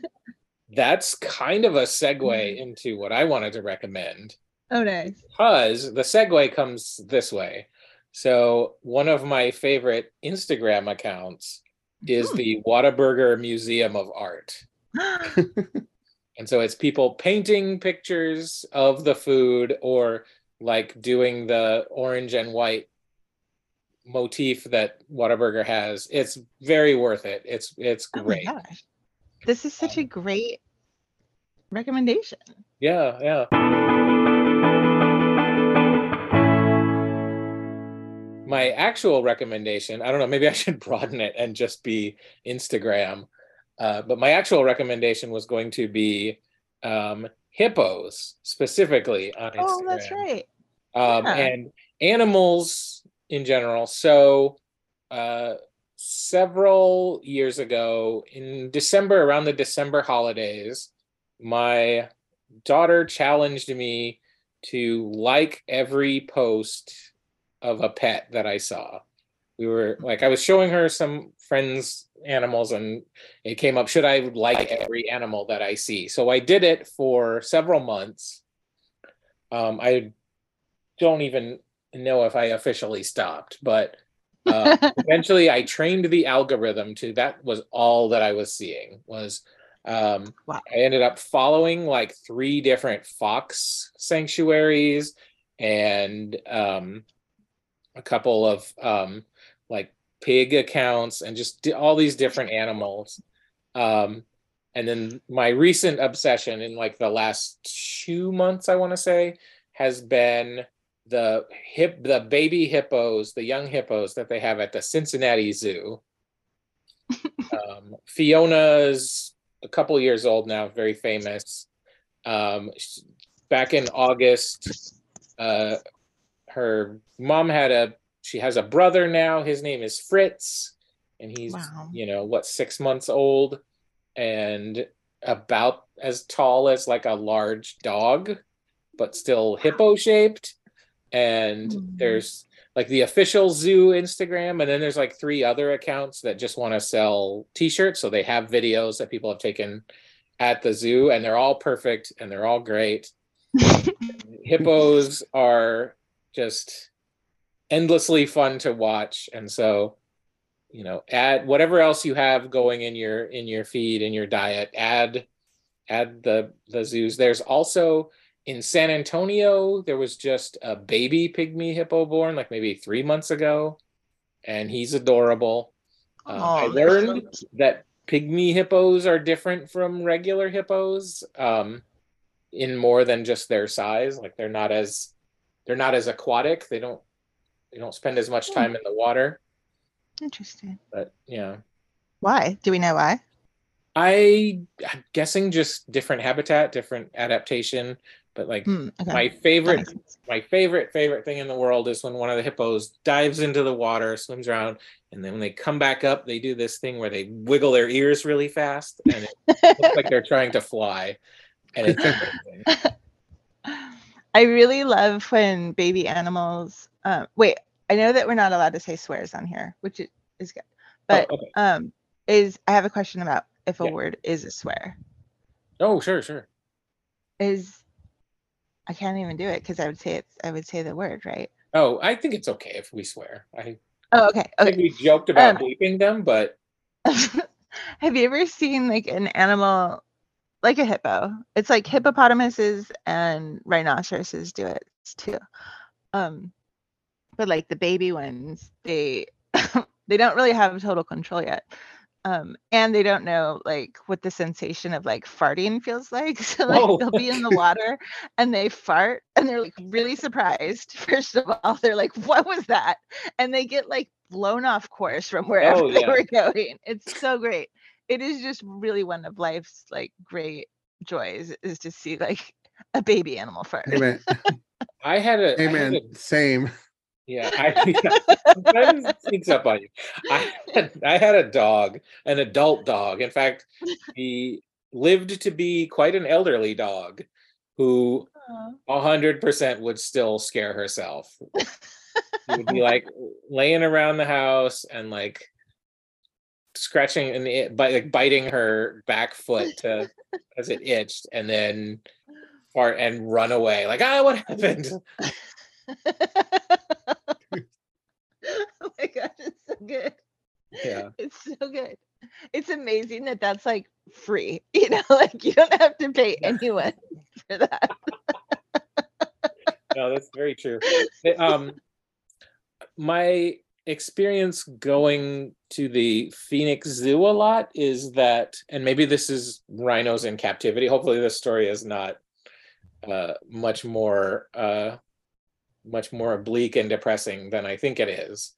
that's kind of a segue into what I wanted to recommend oh nice. because the segue comes this way. So, one of my favorite Instagram accounts is Hmm. the Whataburger Museum of Art. And so it's people painting pictures of the food or like doing the orange and white motif that Whataburger has. It's very worth it. It's it's Oh great. gosh. This is such a um, great recommendation. Yeah, yeah. My actual recommendation, I don't know, maybe I should broaden it and just be Instagram. Uh, but my actual recommendation was going to be um, hippos specifically on Instagram. Oh, that's right. um, Yeah. and animals in general. So, uh, several years ago, in December, around the December holidays, my daughter challenged me to like every post of a pet that I saw. we were like, I was showing her some friends' animals, and it came up, should I like every animal that I see? So I did it for several months. Um, I don't even know if I officially stopped, but uh, eventually I trained the algorithm to that was all that I was seeing was um Wow. I ended up following like three different fox sanctuaries and um a couple of um like pig accounts and just all these different animals. Um and then my recent obsession in like the last two months i want to say has been the hip the baby hippos the young hippos that they have at the cincinnati zoo. Um, fiona's a couple years old now very famous. Um, back in august uh, her mom had a she has a brother now his name is fritz and he's Wow. you know what six months old and about as tall as like a large dog but still hippo shaped and Mm. there's like the official zoo instagram and then there's like three other accounts that just want to sell t-shirts so they have videos that people have taken at the zoo and they're all perfect and they're all great hippos are just endlessly fun to watch. And so you know add whatever else you have going in your in your feed in your diet add add the the zoos. There's also in san antonio there was just a baby pygmy hippo born like maybe three months ago and he's adorable. Um, i Oh, they're so learned that pygmy hippos are different from regular hippos um, in more than just their size. Like they're not as they're not as aquatic. They don't they don't spend as much time in the water Interesting. but yeah Why? Do we know why? i i'm guessing just different habitat different adaptation but like Hmm, okay. my favorite my favorite favorite thing in the world is when one of the hippos dives into the water swims around and then when they come back up they do this thing where they wiggle their ears really fast and it looks like they're trying to fly and it's amazing. I really love when baby animals. Um, wait, I know that we're not allowed to say swears on here, which is good. But oh, okay. um, is I have a question about if a Yeah. word is a swear. oh sure sure Is I can't even do it because I would say it's I would say the word right. oh i think it's okay if we swear i Oh, okay. I think Okay. we joked about Um, bleeping them but have you ever seen like an animal like a hippo? It's like hippopotamuses and rhinoceroses do it too. Um, but like the baby ones, they they don't really have total control yet. Um, and they don't know like what the sensation of like farting feels like. So like Oh. they'll be in the water and they fart and they're like really surprised. First of all, they're like, "What was that?" And they get like blown off course from wherever Oh, they were going. It's so great. It is just really one of life's like great joys is to see like a baby animal fart. Man, i had a hey had a- same. Yeah, I sometimes it sneaks up on you. I had, I had a dog, an adult dog. In fact, he lived to be quite an elderly dog who a hundred percent would still scare herself. She would be like laying around the house and like scratching and it, bite, like biting her back foot to as it itched, and then fart and run away. Like, ah, what happened? oh my gosh, it's so good. Yeah. It's so good. It's amazing that that's like free. You know, like you don't have to pay anyone for that. no, that's very true. Um, my experience going to the Phoenix Zoo a lot is that, and maybe this is rhinos in captivity. Hopefully, this story is not uh, much more uh, much more bleak and depressing than I think it is.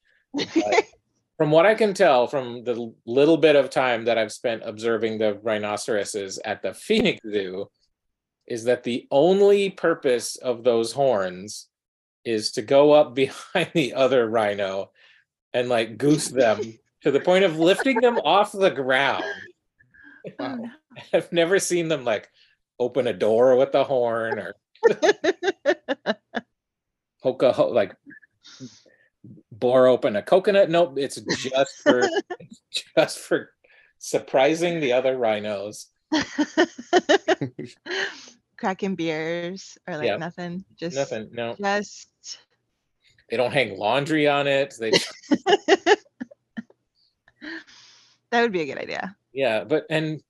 From what I can tell, from the little bit of time that I've spent observing the rhinoceroses at the Phoenix Zoo, is that the only purpose of those horns is to go up behind the other rhino and like goose them to the point of lifting them off the ground. Oh, no. I've never seen them like open a door with the horn or poke a ho- like bore open a coconut. Nope, it's just for just for surprising the other rhinos. Cracking beers or like Yeah. nothing. Just Nothing. No, Just they don't hang laundry on it. They that would be a good idea. yeah, but and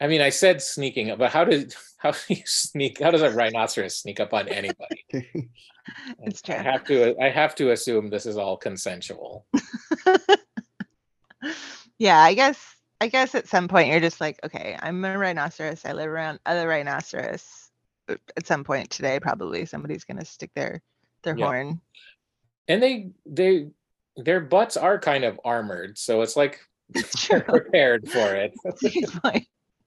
I mean, I said sneaking, but how did how do you sneak? How does a rhinoceros sneak up on anybody? It's true. I have to. I have to assume this is all consensual. yeah, I guess I guess at some point you're just like, okay, I'm a rhinoceros. I live around other rhinoceros. At some point today, probably somebody's gonna stick their their Yeah. horn. And they they their butts are kind of armored, so it's like It's they're true. prepared for it.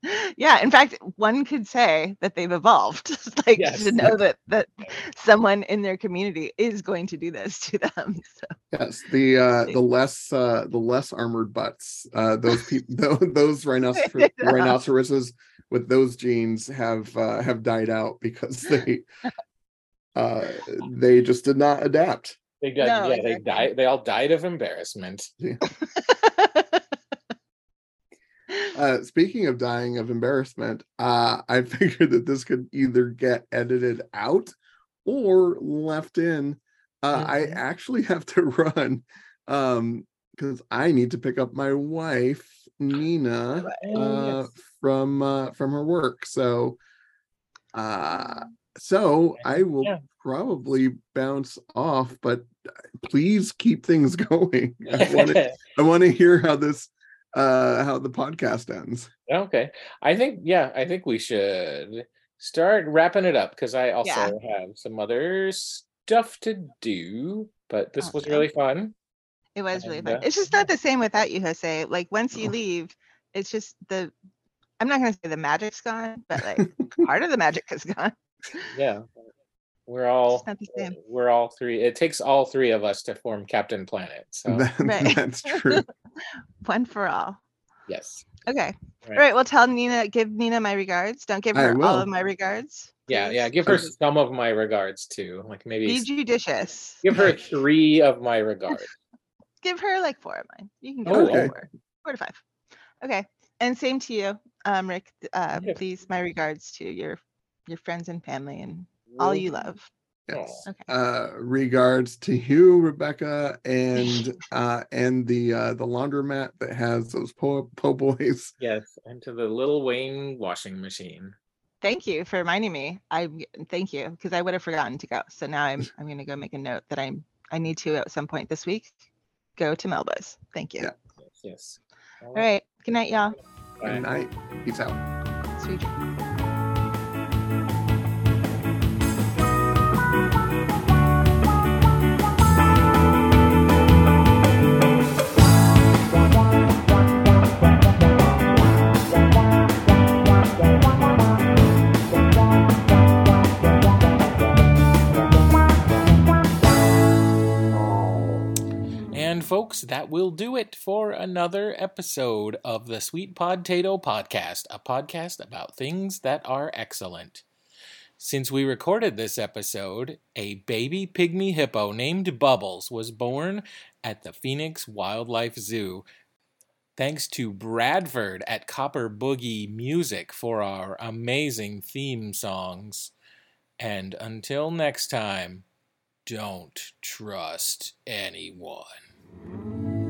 That's a good point. Yeah, in fact, one could say that they've evolved, like Yes. to know that that someone in their community is going to do this to them. So Yes, the uh the less uh the less armored butts. Uh those people those rhinoceros rhinoceroses with those genes have uh have died out because they uh they just did not adapt. They died. No, yeah, they died. They all died of embarrassment. Uh speaking of dying of embarrassment, uh I figured that this could either get edited out or left in. Uh I Mhm. actually have to run um because I need to pick up my wife, Nina. uh, from uh, from her work. So, uh, so I will Yeah. probably bounce off, but please keep things going. I I want to hear how this uh how the podcast ends. okay, I think yeah, I think we should start wrapping it up because I also Yeah. have some other stuff to do. But this was Awesome. really fun. it was really fun. uh, It's just not the same without you, Jose. Like once you Oh. leave, it's just the I'm not gonna say the magic's gone, but like part of the magic is gone. Yeah, we're all not the same. we're all three. It takes all three of us to form Captain Planet. So That- Right. that's true. One for all. yes, Okay. Right. All right. Well, tell Nina, give Nina my regards. Don't give her all of my regards. yeah, yeah. Give her Okay. some of my regards too. Like maybe Be judicious. give her three of my regards. give her like four of mine. You can give Oh, her okay. four, four to five. Okay. And same to you, um, Rick. Uh, Yeah. Please, my regards to your your friends and family and all you love. Yes. Okay. Uh, regards to you, Rebecca, and uh, and the uh, the laundromat that has those po, po boys. Yes, and to the little Wayne washing machine. Thank you for reminding me. I thank you because I would have forgotten to go. So now I'm I'm gonna go make a note that I'm I need to at some point this week go to Melba's. Thank you. Yeah. Yes, yes. All right. Good night, y'all. Good night. Peace out. Sweet folks, that will do it for another episode of the Sweet Potato Podcast, a podcast about things that are excellent. Since we recorded this episode, a baby pygmy hippo named Bubbles was born at the Phoenix Wildlife Zoo. Thanks to Bradford at Copper Boogie Music for our amazing theme songs. And until next time, don't trust anyone. Thank you.